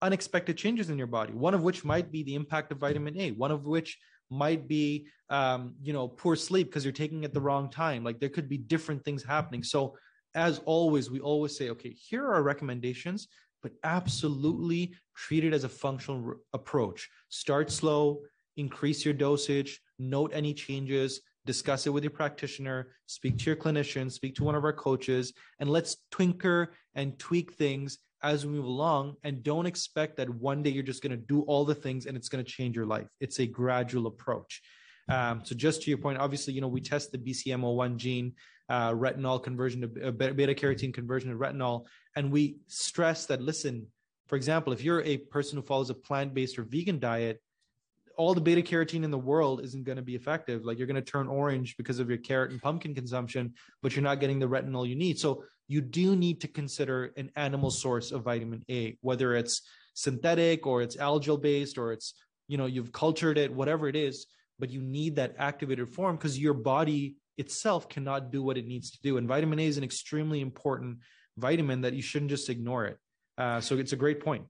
unexpected changes in your body. One of which might be the impact of vitamin A, one of which might be um, you know poor sleep because you're taking it the wrong time. Like there could be different things happening. So as always we always say okay here are our recommendations but absolutely treat it as a functional approach. Start slow increase your dosage note any changes discuss it with your practitioner speak to your clinician speak to one of our coaches and let's twinker and tweak things as we move along and don't expect that one day you're just going to do all the things and it's going to change your life. It's a gradual approach. Um, so just to your point obviously you know we test the bcmo1 gene uh, retinol conversion to uh, beta carotene conversion to retinol and we stress that listen for example if you're a person who follows a plant-based or vegan diet all the beta carotene in the world isn't going to be effective like you're going to turn orange because of your carrot and pumpkin consumption but you're not getting the retinol you need so you do need to consider an animal source of vitamin A, whether it's synthetic or it's algal based or it's, you know, you've cultured it, whatever it is, but you need that activated form because your body itself cannot do what it needs to do. And vitamin A is an extremely important vitamin that you shouldn't just ignore it. Uh, so it's a great point.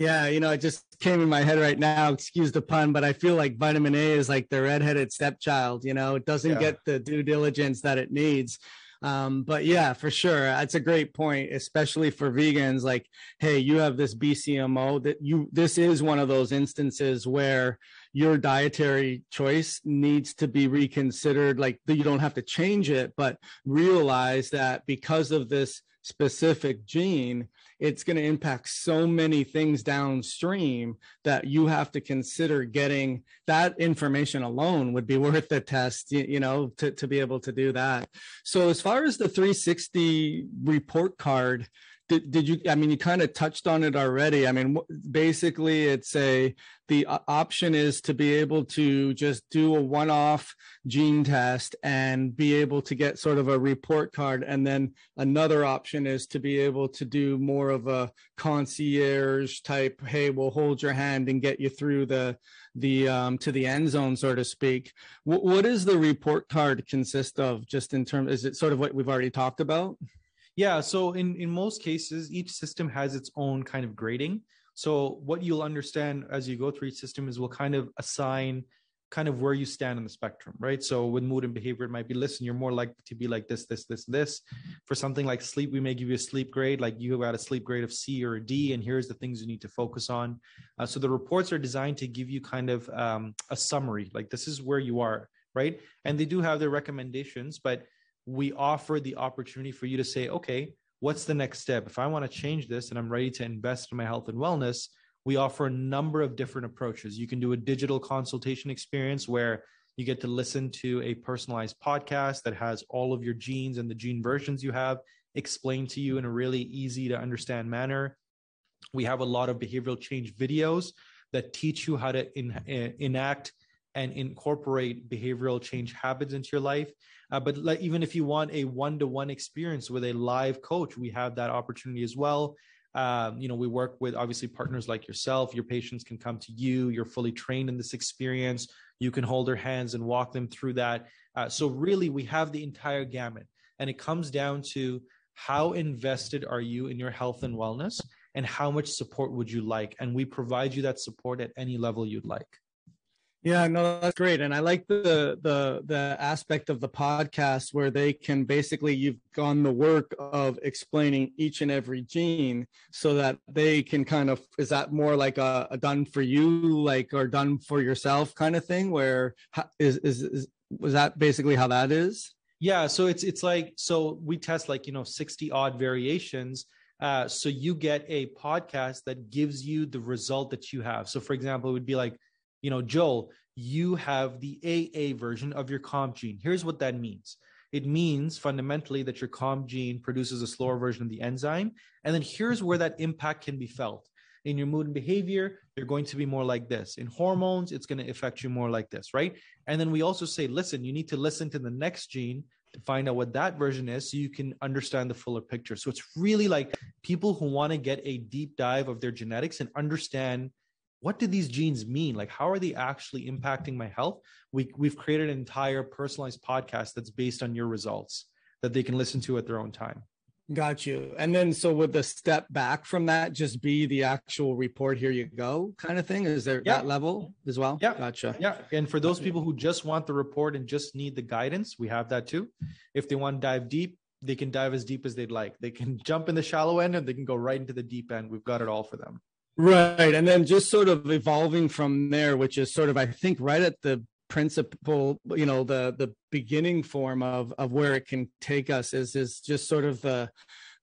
Yeah, you know, it just came in my head right now. Excuse the pun, but I feel like vitamin A is like the redheaded stepchild. You know, it doesn't yeah. get the due diligence that it needs. Um, but yeah, for sure. That's a great point, especially for vegans. Like, hey, you have this BCMO that you, this is one of those instances where your dietary choice needs to be reconsidered. Like, you don't have to change it, but realize that because of this specific gene, it's going to impact so many things downstream that you have to consider getting that information alone would be worth the test, you, know, to, to be able to do that. So as far as the 360 report card, did, did you i mean you kind of touched on it already. I mean basically it's a the option is to be able to just do a one-off gene test and be able to get sort of a report card. And then another option is to be able to do more of a concierge type hey we'll hold your hand and get you through the the um, to the end zone so to speak. What, what does the report card consist of just in terms is it sort of what we've already talked about yeah. So in, in most cases, each system has its own kind of grading. So what you'll understand as you go through each system is we'll kind of assign kind of where you stand on the spectrum, right? So with mood and behavior, it might be listen, you're more likely to be like this, this, this, this. For something like sleep, we may give you a sleep grade, like you have got a sleep grade of C or a D, and here's the things you need to focus on. Uh, so the reports are designed to give you kind of um, a summary, like this is where you are, right? And they do have their recommendations, but we offer the opportunity for you to say, okay, what's the next step? If I want to change this and I'm ready to invest in my health and wellness, we offer a number of different approaches. You can do a digital consultation experience where you get to listen to a personalized podcast that has all of your genes and the gene versions you have explained to you in a really easy to understand manner. We have a lot of behavioral change videos that teach you how to in, in, enact and incorporate behavioral change habits into your life. Uh, but even if you want a one-to-one experience with a live coach, we have that opportunity as well. Um, you know, we work with obviously partners like yourself. Your patients can come to you. You're fully trained in this experience. You can hold their hands and walk them through that. Uh, so really, we have the entire gamut, and it comes down to how invested are you in your health and wellness, and how much support would you like? And we provide you that support at any level you'd like. Yeah, no, that's great, and I like the the the aspect of the podcast where they can basically you've gone the work of explaining each and every gene, so that they can kind of is that more like a, a done for you, like or done for yourself kind of thing, where is is, is was that basically how that is? Yeah, so it's it's like so we test like you know sixty odd variations. Uh, so you get a podcast that gives you the result that you have. So, for example, it would be like you know, Joel, you have the AA version of your COMT gene. Here's what that means. It means fundamentally that your COMT gene produces a slower version of the enzyme. And then here's where that impact can be felt. In your mood and behavior, you're going to be more like this. In hormones, it's going to affect you more like this, right? And then we also say, listen, you need to listen to the next gene to find out what that version is so you can understand the fuller picture. So it's really like people who want to get a deep dive of their genetics and understand what do these genes mean? Like, how are they actually impacting my health? We, we've created an entire personalized podcast that's based on your results that they can listen to at their own time. Got you. And then, so would the step back from that just be the actual report? Here you go, kind of thing. Is there yeah. that level as well? Yeah. Gotcha. Yeah. And for those people who just want the report and just need the guidance, we have that too. If they want to dive deep, they can dive as deep as they'd like. They can jump in the shallow end and they can go right into the deep end. We've got it all for them. Right. And then just sort of evolving from there, which is sort of, I think, right at the principle, you know, the the beginning form of of where it can take us is is just sort of the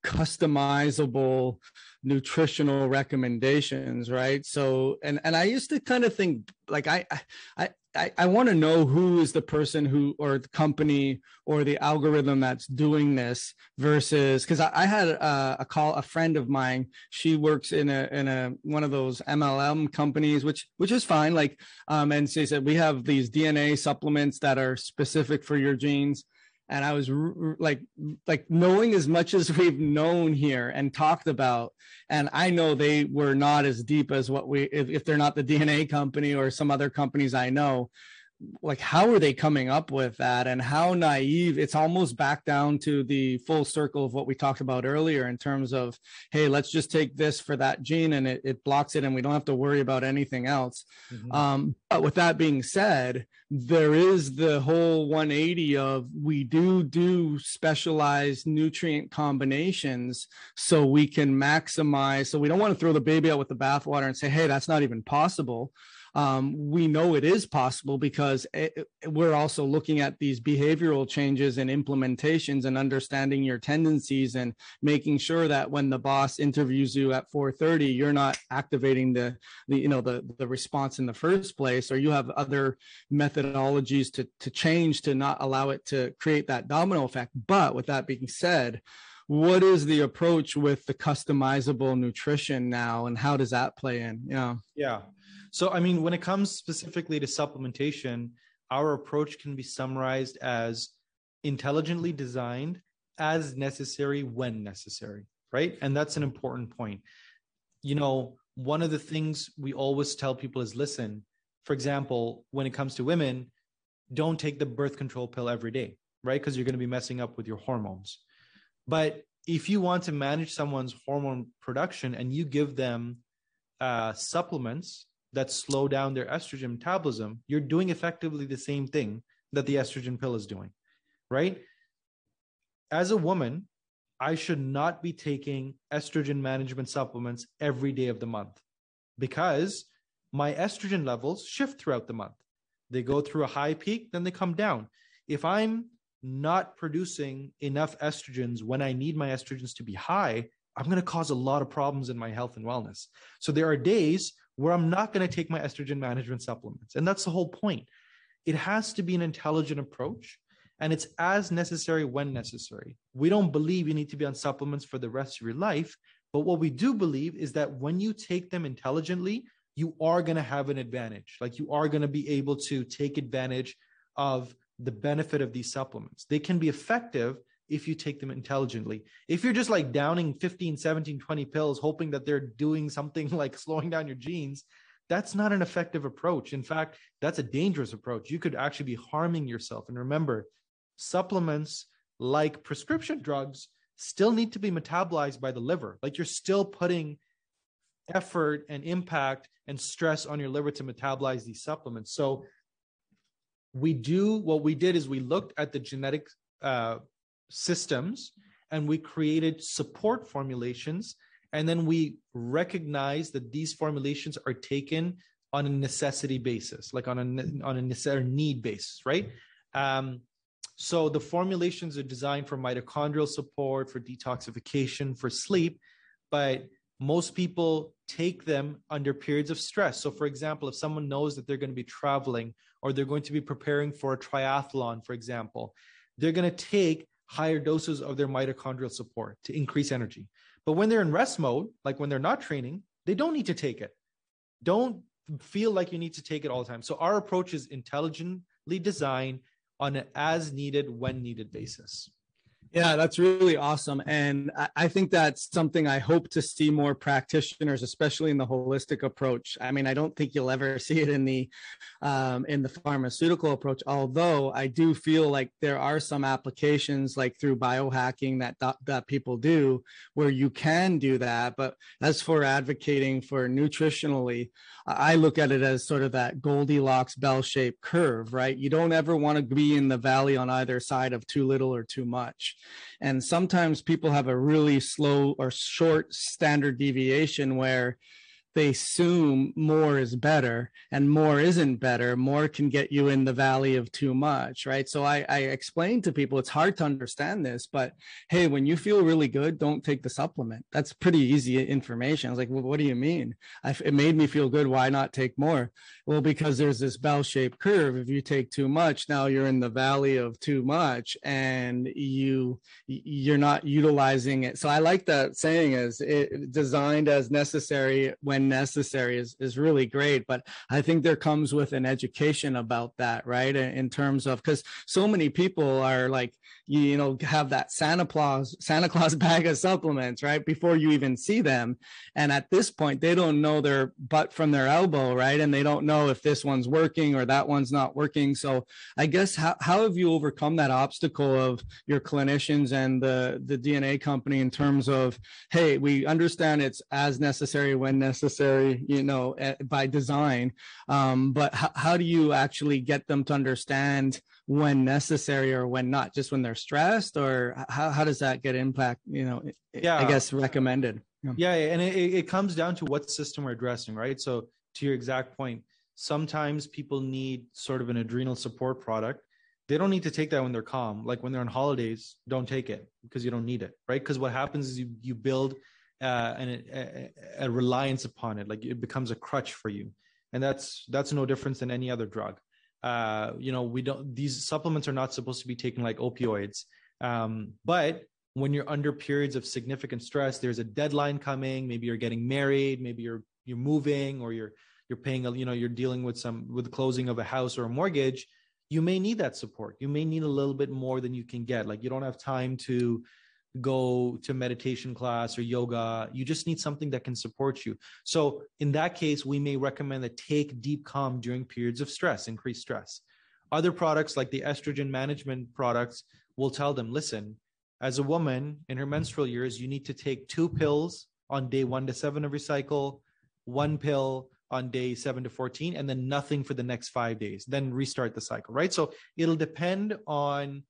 customizable nutritional recommendations right so and and i used to kind of think like i i I, I want to know who is the person who or the company or the algorithm that's doing this versus because I, I, had a, a, call a friend of mine. She works in a in a one of those MLM companies which which is fine like um and she said we have these DNA supplements that are specific for your genes and I was like like knowing as much as we've known here and talked about and I know they were not as deep as what we if, if they're not the DNA company or some other companies I know like how are they coming up with that? And how naive it's almost back down to the full circle of what we talked about earlier in terms of hey let's just take this for that gene and it, it blocks it and we don't have to worry about anything else. Mm-hmm. um, but with that being said there is the whole 180 of we do do specialized nutrient combinations so we can maximize so we don't want to throw the baby out with the bathwater and say hey that's not even possible um, we know it is possible because it, we're also looking at these behavioral changes and implementations and understanding your tendencies and making sure that when the boss interviews you at 4:30 you're not activating the, the you know the the response in the first place or you have other methodologies to to change to not allow it to create that domino effect. But with that being said what is the approach with the customizable nutrition now and how does that play in? Yeah. Yeah. So i mean when it comes specifically to supplementation our approach can be summarized as intelligently designed as necessary when necessary right? And that's an important point. You know one of the things we always tell people is listen for example when it comes to women don't take the birth control pill every day right? Because you're going to be messing up with your hormones but if you want to manage someone's hormone production and you give them uh, supplements that slow down their estrogen metabolism, you're doing effectively the same thing that the estrogen pill is doing, right? As a woman, I should not be taking estrogen management supplements every day of the month because my estrogen levels shift throughout the month. They go through a high peak, then they come down. If I'm not producing enough estrogens when I need my estrogens to be high, I'm going to cause a lot of problems in my health and wellness. So there are days where I'm not going to take my estrogen management supplements. And that's the whole point. It has to be an intelligent approach and it's as necessary when necessary. We don't believe you need to be on supplements for the rest of your life. But what we do believe is that when you take them intelligently, you are going to have an advantage. Like you are going to be able to take advantage of the benefit of these supplements. They can be effective if you take them intelligently. If you're just like downing 15, 17, 20 pills, hoping that they're doing something like slowing down your genes, that's not an effective approach. In fact, that's a dangerous approach. You could actually be harming yourself. And remember, supplements like prescription drugs still need to be metabolized by the liver. Like you're still putting effort and impact and stress on your liver to metabolize these supplements. So we do what we did is we looked at the genetic uh, systems and we created support formulations and then we recognize that these formulations are taken on a necessity basis like on a on a necessary need basis right? Um, so the formulations are designed for mitochondrial support for detoxification for sleep but most people take them under periods of stress. So, for example, if someone knows that they're going to be traveling or they're going to be preparing for a triathlon, for example, they're going to take higher doses of their mitochondrial support to increase energy. But when they're in rest mode, like when they're not training, they don't need to take it. Don't feel like you need to take it all the time. So, our approach is intelligently designed on an as needed, when needed basis. Yeah, that's really awesome. And I think that's something I hope to see more practitioners, especially in the holistic approach. I mean, I don't think you'll ever see it in the um, in the pharmaceutical approach, although I do feel like there are some applications like through biohacking that that people do where you can do that. But as for advocating for nutritionally, I look at it as sort of that Goldilocks bell-shaped curve, right? You don't ever want to be in the valley on either side of too little or too much. And sometimes people have a really slow or short standard deviation where they assume more is better and more isn't better. More can get you in the valley of too much right? So I, I explain to people it's hard to understand this but hey when you feel really good don't take the supplement. That's pretty easy information. I was like well, what do you mean? I, it made me feel good. Why not take more? Well because there's this bell-shaped curve. If you take too much now you're in the valley of too much and you you're not utilizing it. So i like that saying is it designed as necessary when necessary is is really great but i think there comes with an education about that right? In terms of because so many people are like you, know have that santa claus santa claus bag of supplements right before you even see them. And at this point they don't know their butt from their elbow right? And they don't know if this one's working or that one's not working. So i guess how, how have you overcome that obstacle of your clinicians and the the dna company in terms of hey we understand it's as necessary when necessary you know eh, by design. Um, but h- how do you actually get them to understand when necessary or when not? Just when they're stressed or how, how does that get impact you know yeah i guess recommended? Yeah, yeah and it, it comes down to what system we're addressing right? So to your exact point sometimes people need sort of an adrenal support product. They don't need to take that when they're calm. Like when they're on holidays don't take it because you don't need it right? Because what happens is you you build uh, an, a, a reliance upon it like it becomes a crutch for you. And that's that's no difference than any other drug. Uh, you know we don't these supplements are not supposed to be taken like opioids. Um, but when you're under periods of significant stress there's a deadline coming. Maybe you're getting married maybe you're you're moving or you're you're paying a, you know you're dealing with some with the closing of a house or a mortgage you may need that support. You may need a little bit more than you can get. Like you don't have time to go to meditation class or yoga you just need something that can support you so in that case we may recommend that take deep calm during periods of stress increased stress other products like the estrogen management products will tell them listen as a woman in her menstrual years, you need to take two pills on day one to seven of your cycle, one pill on day seven to 14, and then nothing for the next five days. Then restart the cycle, right? So it'll depend on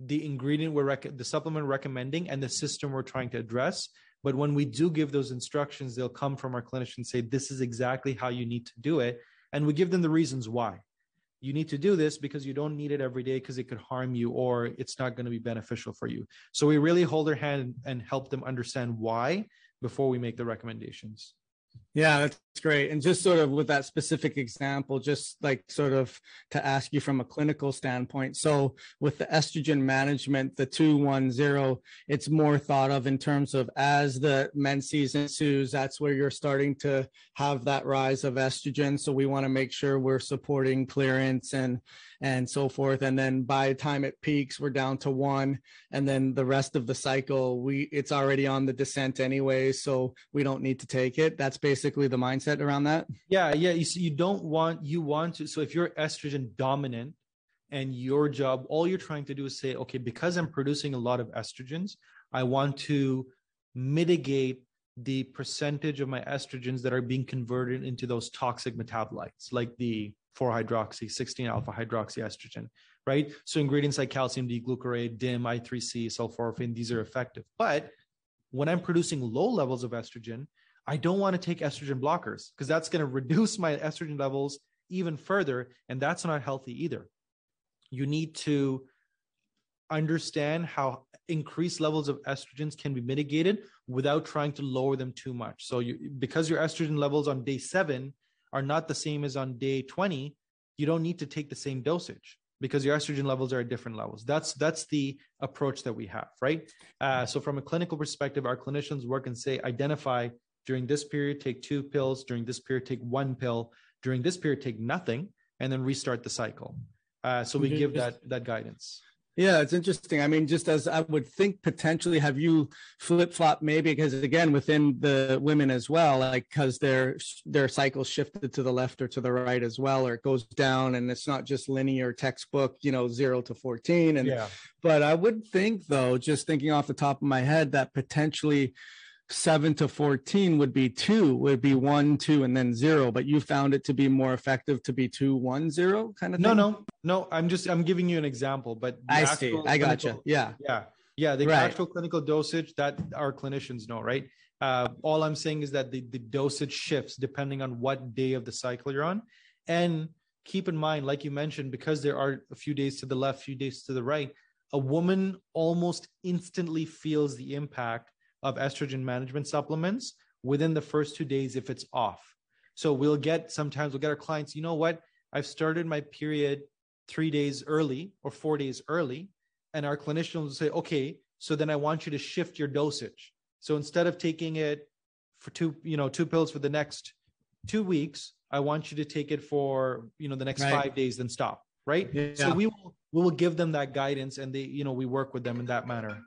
the ingredient we're rec- the supplement recommending and the system we're trying to address. But when we do give those instructions, they'll come from our clinician say, this is exactly how you need to do it. And we give them the reasons why you need to do this because you don't need it every day because it could harm you or it's not going to be beneficial for you. So we really hold their hand and help them understand why before we make the recommendations. Yeah, that's great. And just sort of with that specific example, just like sort of to ask you from a clinical standpoint. So with the estrogen management, the 210, it's more thought of in terms of as the men's season ensues, that's where you're starting to have that rise of estrogen. So we want to make sure we're supporting clearance and and so forth. And then by the time it peaks, we're down to one. And then the rest of the cycle, we it's already on the descent anyway. So we don't need to take it. That's basically the mindset around that. Yeah. Yeah. You see, you don't want you want to so if you're estrogen dominant and your job, all you're trying to do is say, okay, because I'm producing a lot of estrogens, I want to mitigate the percentage of my estrogens that are being converted into those toxic metabolites, like the 4-hydroxy, 16-alpha hydroxy estrogen, right? So ingredients like calcium D-glucarate, DIM, I3C, sulforaphane, these are effective. But when I'm producing low levels of estrogen, I don't want to take estrogen blockers because that's going to reduce my estrogen levels even further. And that's not healthy either. You need to understand how increased levels of estrogens can be mitigated without trying to lower them too much. So you, because your estrogen levels on day seven are not the same as on day 20, you don't need to take the same dosage because your estrogen levels are at different levels. That's that's the approach that we have, right? Uh, so from a clinical perspective, our clinicians work and say identify during this period take two pills, during this period take one pill, during this period take nothing, and then restart the cycle. Uh, so we give that that guidance. Yeah, it's interesting. I mean, just as I would think potentially, have you flip flop maybe because again within the women as well, like because their their cycle shifted to the left or to the right as well, or it goes down, and it's not just linear textbook, you know, zero to fourteen. And yeah. but I would think though, just thinking off the top of my head, that potentially seven to 14 would be two, would be one, two, and then zero. But you found it to be more effective to be two, one, zero kind of thing? No, no, no. I'm just, I'm giving you an example, but I see. I got gotcha. Yeah. Yeah. Yeah. The right. actual clinical dosage that our clinicians know, right? Uh, all I'm saying is that the, the dosage shifts depending on what day of the cycle you're on. And keep in mind, like you mentioned, because there are a few days to the left, few days to the right, a woman almost instantly feels the impact of estrogen management supplements within the first two days if it's off. So we'll get sometimes we'll get our clients, you know what? I've started my period three days early or four days early. And our clinicians will say, okay, so then I want you to shift your dosage. So instead of taking it for two, you know, two pills for the next two weeks, I want you to take it for, you know, the next right. five days, then stop. Right. Yeah. So we will we will give them that guidance and they, you know, we work with them in that manner.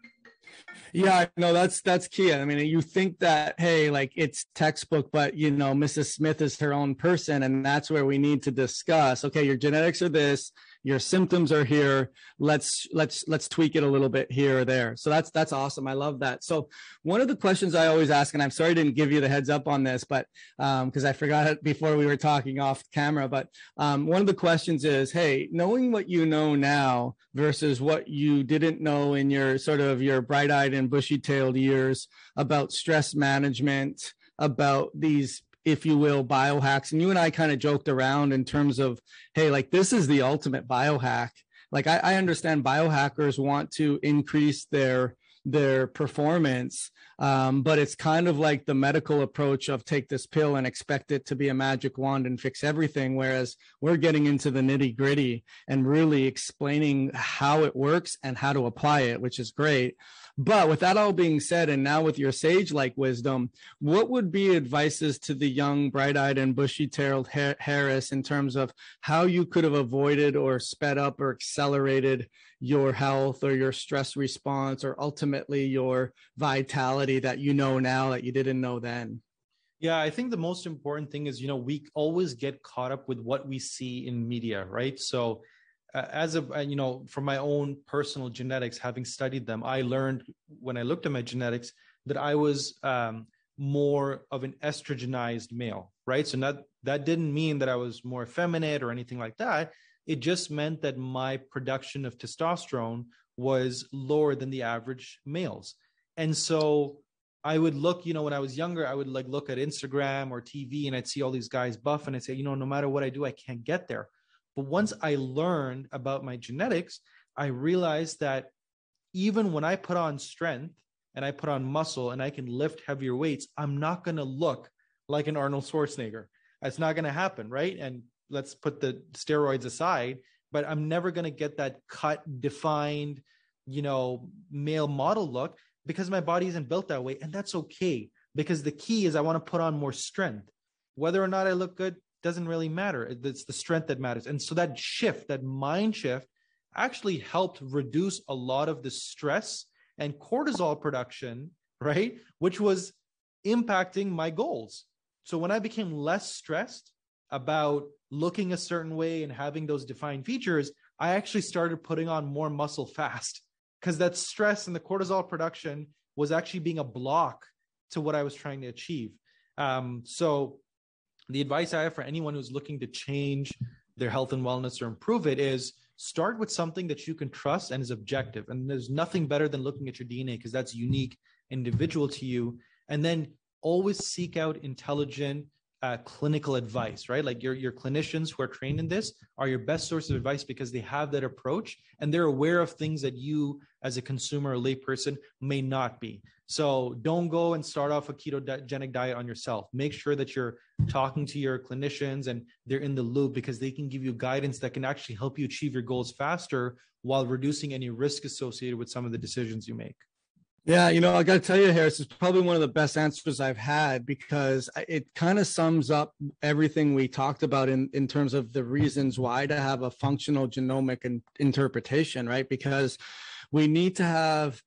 Yeah, no, that's that's key. I mean, you think that hey, like it's textbook, but you know, Mrs. Smith is her own person, and that's where we need to discuss. Okay, your genetics are this, your symptoms are here. Let's let's let's tweak it a little bit here or there. So that's that's awesome. I love that. So one of the questions i always ask and i'm sorry i didn't give you the heads up on this but because um, i forgot it before we were talking off camera but um, one of the questions is hey knowing what you know now versus what you didn't know in your sort of your bright-eyed and bushy-tailed years about stress management about these if you will, biohacks. And you and I kind of joked around in terms of, hey, like this is the ultimate biohack. Like I, I understand biohackers want to increase their their performance. Um, but it's kind of like the medical approach of take this pill and expect it to be a magic wand and fix everything. Whereas we're getting into the nitty gritty and really explaining how it works and how to apply it, which is great. But with that all being said, and now with your sage like wisdom, what would be advices to the young, bright eyed, and bushy tailed Harris in terms of how you could have avoided or sped up or accelerated your health or your stress response or ultimately your vitality that you know now that you didn't know then? Yeah, I think the most important thing is, you know, we always get caught up with what we see in media, right? So as a you know from my own personal genetics having studied them i learned when i looked at my genetics that i was um, more of an estrogenized male right? So that that didn't mean that i was more effeminate or anything like that. It just meant that my production of testosterone was lower than the average males. And so i would look you know when i was younger i would like look at instagram or tv and i'd see all these guys buff and i'd say you know no matter what i do i can't get there but once I learned about my genetics, I realized that even when I put on strength and I put on muscle and I can lift heavier weights, I'm not going to look like an Arnold Schwarzenegger. That's not going to happen, right? And let's put the steroids aside, but I'm never going to get that cut, defined, you know, male model look because my body isn't built that way. And that's okay because the key is I want to put on more strength. Whether or not I look good, doesn't really matter. It's the strength that matters. And so that shift, that mind shift, actually helped reduce a lot of the stress and cortisol production, right? Which was impacting my goals. So when I became less stressed about looking a certain way and having those defined features, I actually started putting on more muscle fast because that stress and the cortisol production was actually being a block to what I was trying to achieve. Um, so the advice I have for anyone who's looking to change their health and wellness or improve it is start with something that you can trust and is objective. And there's nothing better than looking at your DNA because that's unique, individual to you. And then always seek out intelligent uh, clinical advice, right? Like your, your clinicians who are trained in this are your best source of advice because they have that approach and they're aware of things that you, as a consumer or layperson, may not be. So don't go and start off a ketogenic diet on yourself. Make sure that you're talking to your clinicians and they're in the loop because they can give you guidance that can actually help you achieve your goals faster while reducing any risk associated with some of the decisions you make. Yeah, you know, I got to tell you, Harris, it's probably one of the best answers I've had because it kind of sums up everything we talked about in, in terms of the reasons why to have a functional genomic in, interpretation, right? Because we need to have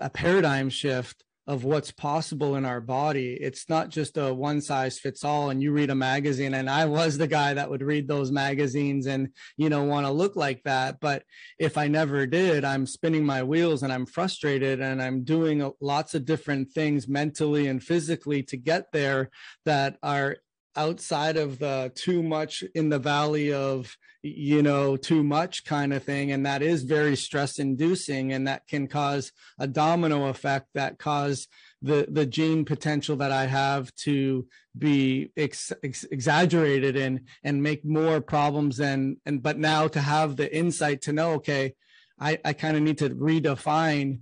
a paradigm shift of what's possible in our body. It's not just a one size fits all. And you read a magazine, and I was the guy that would read those magazines and, you know, want to look like that. But if I never did, I'm spinning my wheels and I'm frustrated and I'm doing lots of different things mentally and physically to get there that are outside of the too much in the valley of you know too much kind of thing and that is very stress inducing and that can cause a domino effect that cause the the gene potential that i have to be ex, ex, exaggerated and and make more problems than and but now to have the insight to know okay i i kind of need to redefine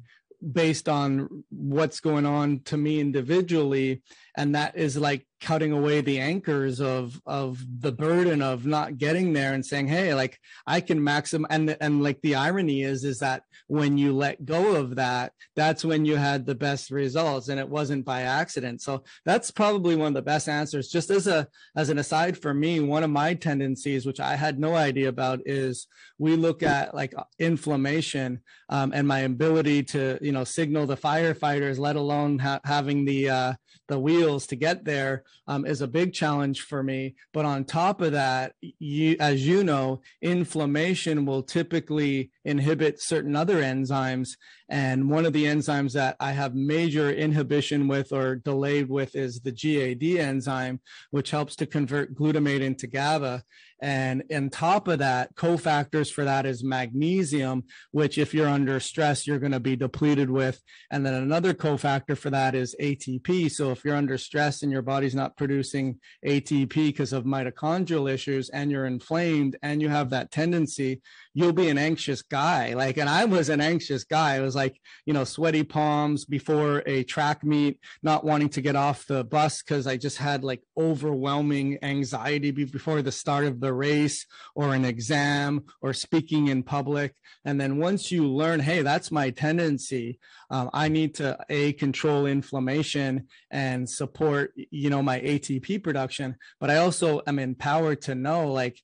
based on what's going on to me individually and that is like cutting away the anchors of of the burden of not getting there and saying hey like i can maximize and and like the irony is is that when you let go of that that's when you had the best results and it wasn't by accident. So that's probably one of the best answers. Just as a as an aside for me one of my tendencies which i had no idea about is we look at like inflammation um, and my ability to you know signal the firefighters let alone ha- having the uh the wheels to get there um, is a big challenge for me. But on top of that, you, as you know, inflammation will typically inhibit certain other enzymes. And one of the enzymes that I have major inhibition with or delayed with is the GAD enzyme, which helps to convert glutamate into GABA. And on top of that, cofactors for that is magnesium, which if you're under stress, you're going to be depleted with. And then another cofactor for that is ATP. So if you're under stress and your body's not producing ATP because of mitochondrial issues and you're inflamed and you have that tendency, you'll be an anxious guy. Like, and I was an anxious guy. It was like, you know, sweaty palms before a track meet, not wanting to get off the bus because I just had like overwhelming anxiety before the start of the race or an exam or speaking in public. And then once you learn, hey, that's my tendency, um, I need to a control inflammation and support, you know, my ATP production. But I also am empowered to know, like,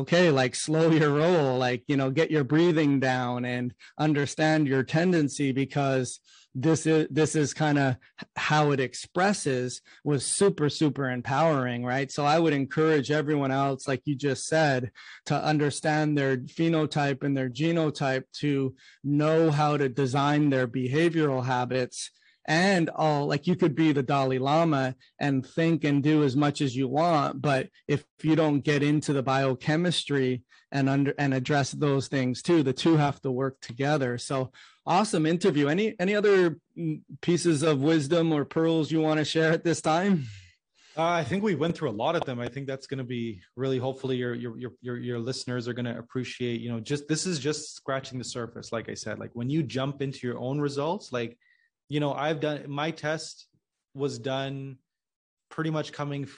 okay like slow your roll like you know get your breathing down and understand your tendency because this is this is kind of how it expresses was super super empowering right? So i would encourage everyone else like you just said to understand their phenotype and their genotype to know how to design their behavioral habits and all like you could be the Dalai Lama and think and do as much as you want, but if you don't get into the biochemistry and under and address those things too, the two have to work together. So awesome interview. Any any other pieces of wisdom or pearls you want to share at this time? Uh, I think we went through a lot of them. I think that's going to be really. Hopefully, your your your your, your listeners are going to appreciate. You know, just this is just scratching the surface. Like I said, like when you jump into your own results, like you know, I've done my test was done pretty much coming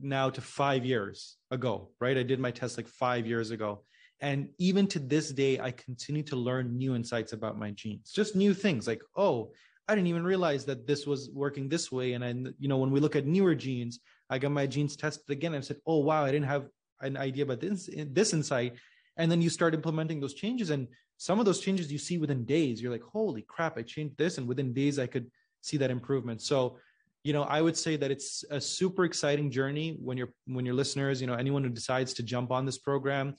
now to five years ago, right? I did my test like five years ago. And even to this day, I continue to learn new insights about my genes, just new things like, oh, I didn't even realize that this was working this way. And I, you know, when we look at newer genes, I got my genes tested again. I said, oh, wow, I didn't have an idea about this, this insight. And then you start implementing those changes. And some of those changes you see within days you're like holy crap i changed this and within days i could see that improvement. So you know i would say that it's a super exciting journey when you're when your listeners you know anyone who decides to jump on this program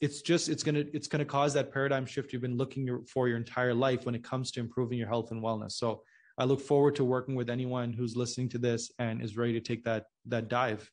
it's just it's going to it's going to cause that paradigm shift you've been looking for your entire life when it comes to improving your health and wellness. So i look forward to working with anyone who's listening to this and is ready to take that that dive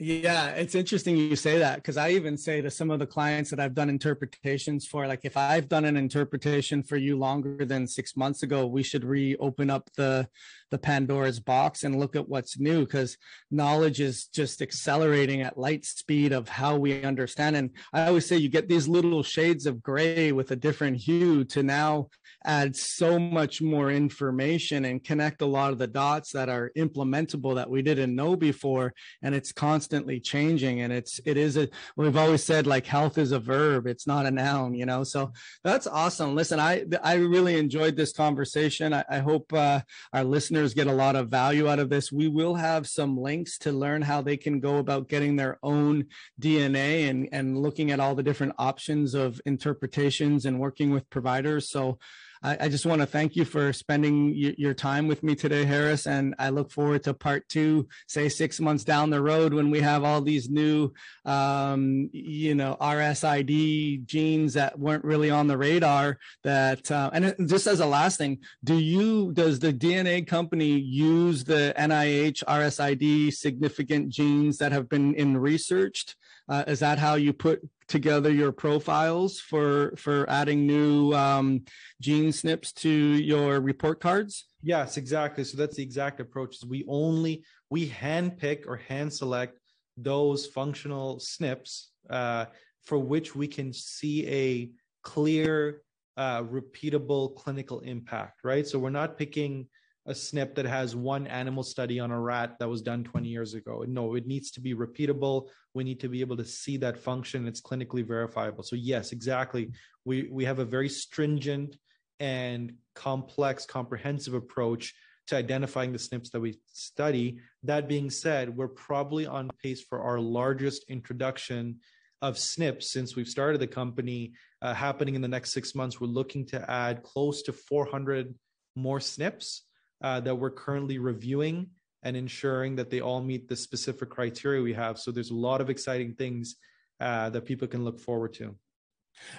yeah, it's interesting you say that because I even say to some of the clients that I've done interpretations for, like if I've done an interpretation for you longer than six months ago, we should reopen up the the Pandora's box and look at what's new because knowledge is just accelerating at light speed of how we understand. And I always say you get these little shades of gray with a different hue to now add so much more information and connect a lot of the dots that are implementable that we didn't know before and it's constantly changing and it's it is a we've always said like health is a verb it's not a noun you know? So that's awesome. Listen i i really enjoyed this conversation. I, I hope uh, our listeners get a lot of value out of this. We will have some links to learn how they can go about getting their own dna and and looking at all the different options of interpretations and working with providers. So I, I just want to thank you for spending y- your time with me today, Harris. And I look forward to part two, say six months down the road when we have all these new, um, you know, RSID genes that weren't really on the radar. That uh, and just as a last thing, do you does the DNA company use the NIH RSID significant genes that have been in researched? Uh, is that how you put together your profiles for for adding new um, gene SNPs to your report cards? Yes, exactly. So that's the exact approach. We only we hand pick or hand select those functional SNPs uh, for which we can see a clear, uh, repeatable clinical impact. Right. So we're not picking a SNP that has one animal study on a rat that was done 20 years ago. No, it needs to be repeatable. We need to be able to see that function. It's clinically verifiable. So yes, exactly. We we have a very stringent and complex, comprehensive approach to identifying the SNPs that we study. That being said, we're probably on pace for our largest introduction of SNPs since we've started the company uh, happening in the next six months. We're looking to add close to 400 more SNPs uh, that we're currently reviewing and ensuring that they all meet the specific criteria we have. So there's a lot of exciting things uh, that people can look forward to.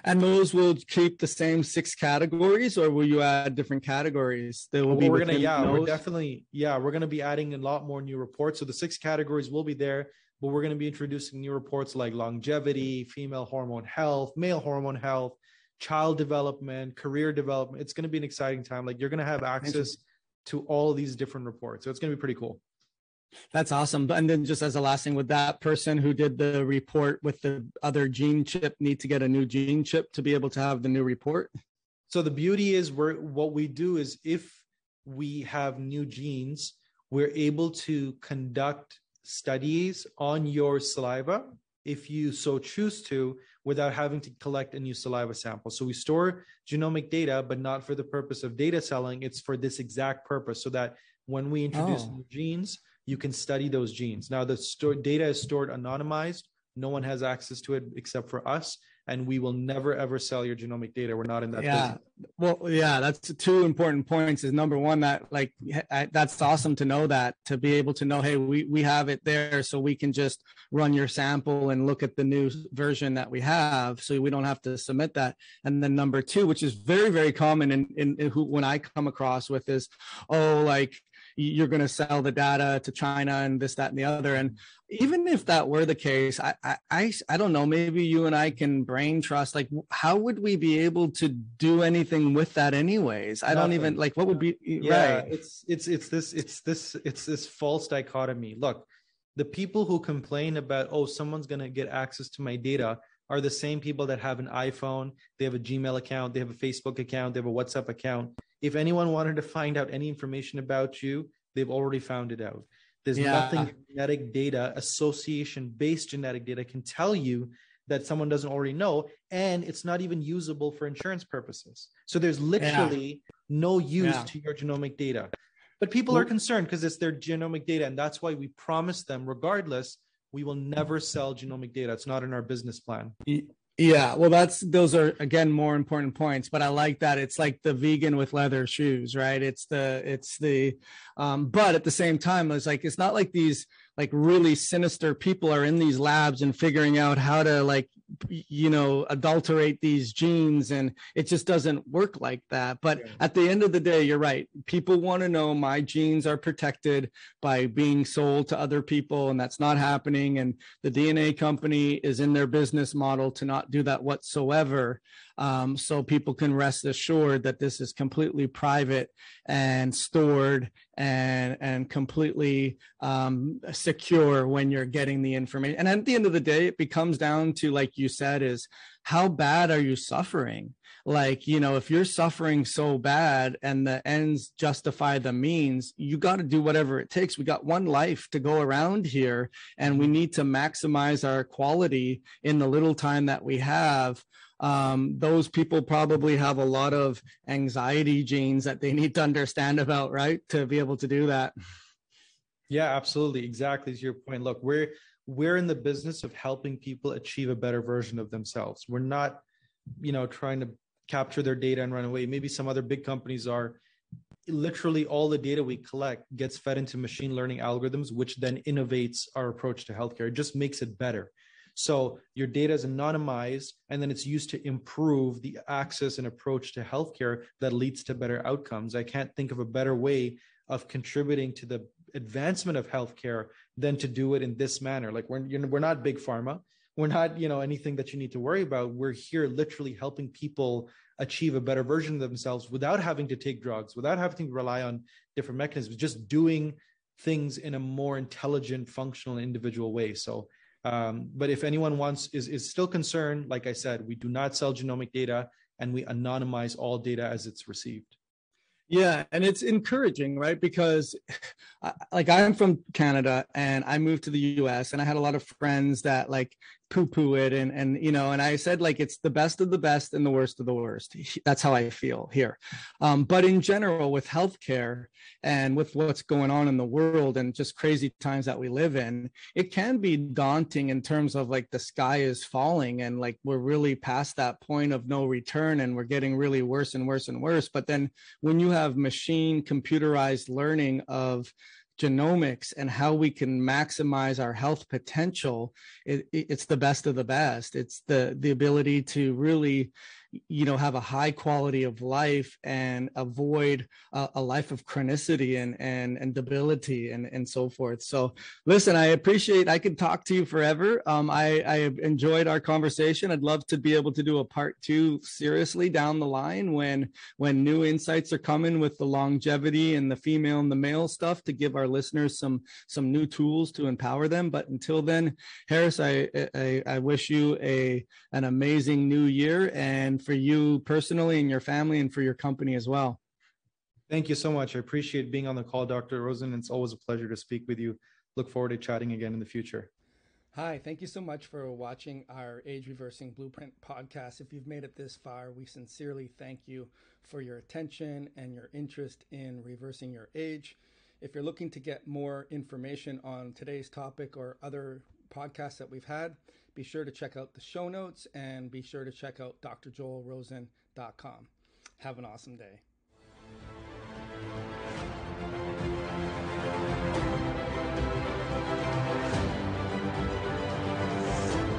And those will keep the same six categories, or will you add different categories? They will well, be. We're gonna, yeah, those? we're definitely, yeah, we're gonna be adding a lot more new reports. So the six categories will be there, but we're gonna be introducing new reports like longevity, female hormone health, male hormone health, child development, career development. It's gonna be an exciting time. Like you're gonna have access to all of these different reports, so it's gonna be pretty cool. That's awesome. And then just as a last thing, would that person who did the report with the other gene chip need to get a new gene chip to be able to have the new report? So the beauty is we're what we do is if we have new genes, we're able to conduct studies on your saliva if you so choose to without having to collect a new saliva sample. So we store genomic data, but not for the purpose of data selling. It's for this exact purpose so that when we introduce oh. new genes, you can study those genes. Now, the store, data is stored anonymized. No one has access to it except for us. And we will never ever sell your genomic data. We're not in that. Yeah. Business. Well, yeah, that's two important points. Is number one that like that's awesome to know that to be able to know, hey, we we have it there, so we can just run your sample and look at the new version that we have, so we don't have to submit that. And then number two, which is very very common in in, in who when I come across with is, oh, like you're going to sell the data to China and this, that, and the other. And even if that were the case, I, I, I don't know. Maybe you and I can brain trust. Like, how would we be able to do anything with that, anyways? I Nothing. don't even like. What would be yeah, right? It's it's it's this it's this it's this false dichotomy. Look, the people who complain about oh someone's going to get access to my data are the same people that have an iPhone, they have a Gmail account, they have a Facebook account, they have a WhatsApp account if anyone wanted to find out any information about you, they've already found it out. There's yeah. nothing genetic data, association based genetic data can tell you that someone doesn't already know. And it's not even usable for insurance purposes. So there's literally yeah. no use yeah. to your genomic data. But people are concerned because it's their genomic data. And that's why we promise them, regardless, we will never sell genomic data. It's not in our business plan. Yeah, well, that's those are again more important points, but I like that it's like the vegan with leather shoes, right? It's the it's the, um, but at the same time, it's like it's not like these like really sinister people are in these labs and figuring out how to like you know adulterate these genes and it just doesn't work like that. But yeah. at the end of the day you're right. People want to know my genes are protected by being sold to other people and that's not happening and the dna company is in their business model to not do that whatsoever um, so people can rest assured that this is completely private and stored and and completely um, secure when you're getting the information. And at the end of the day, it becomes down to like you said, is how bad are you suffering? Like you know, if you're suffering so bad and the ends justify the means, you got to do whatever it takes. We got one life to go around here, and we need to maximize our quality in the little time that we have um, those people probably have a lot of anxiety genes that they need to understand about, right? To be able to do that. Yeah, absolutely. Exactly to your point. Look, we're we're in the business of helping people achieve a better version of themselves. We're not, you know, trying to capture their data and run away. Maybe some other big companies are. Literally, all the data we collect gets fed into machine learning algorithms, which then innovates our approach to healthcare. It just makes it better. So your data is anonymized and then it's used to improve the access and approach to healthcare that leads to better outcomes. I can't think of a better way of contributing to the advancement of healthcare than to do it in this manner. Like we're, you know, we're not big pharma. We're not, you know, anything that you need to worry about. We're here literally helping people achieve a better version of themselves without having to take drugs, without having to rely on different mechanisms, just doing things in a more intelligent, functional, individual way. So um, but if anyone wants is is still concerned, like I said, we do not sell genomic data and we anonymize all data as it's received. Yeah, and it's encouraging, right? Because like I'm from Canada and I moved to the US and I had a lot of friends that like poo poo it and and you know and i said like it's the best of the best and the worst of the worst. That's how i feel here. Um, but in general with healthcare and with what's going on in the world and just crazy times that we live in it can be daunting in terms of like the sky is falling and like we're really past that point of no return and we're getting really worse and worse and worse. But then when you have machine computerized learning of genomics and how we can maximize our health potential, it, it's the best of the best. It's the the ability to really you know have a high quality of life and avoid a, a, life of chronicity and and and debility and and so forth. So listen i appreciate i could talk to you forever. Um i i enjoyed our conversation. I'd love to be able to do a part two seriously down the line when when new insights are coming with the longevity and the female and the male stuff to give our listeners some some new tools to empower them. But until then harris i i, I wish you a an amazing new year and for you personally and your family and for your company as well. Thank you so much. I appreciate being on the call, Dr. Rosen. It's always a pleasure to speak with you. Look forward to chatting again in the future. Hi, thank you so much for watching our Age Reversing Blueprint podcast. If you've made it this far, we sincerely thank you for your attention and your interest in reversing your age. If you're looking to get more information on today's topic or other podcasts that we've had, be sure to check out the show notes and be sure to check out drjoelrosen.com. Have an awesome day.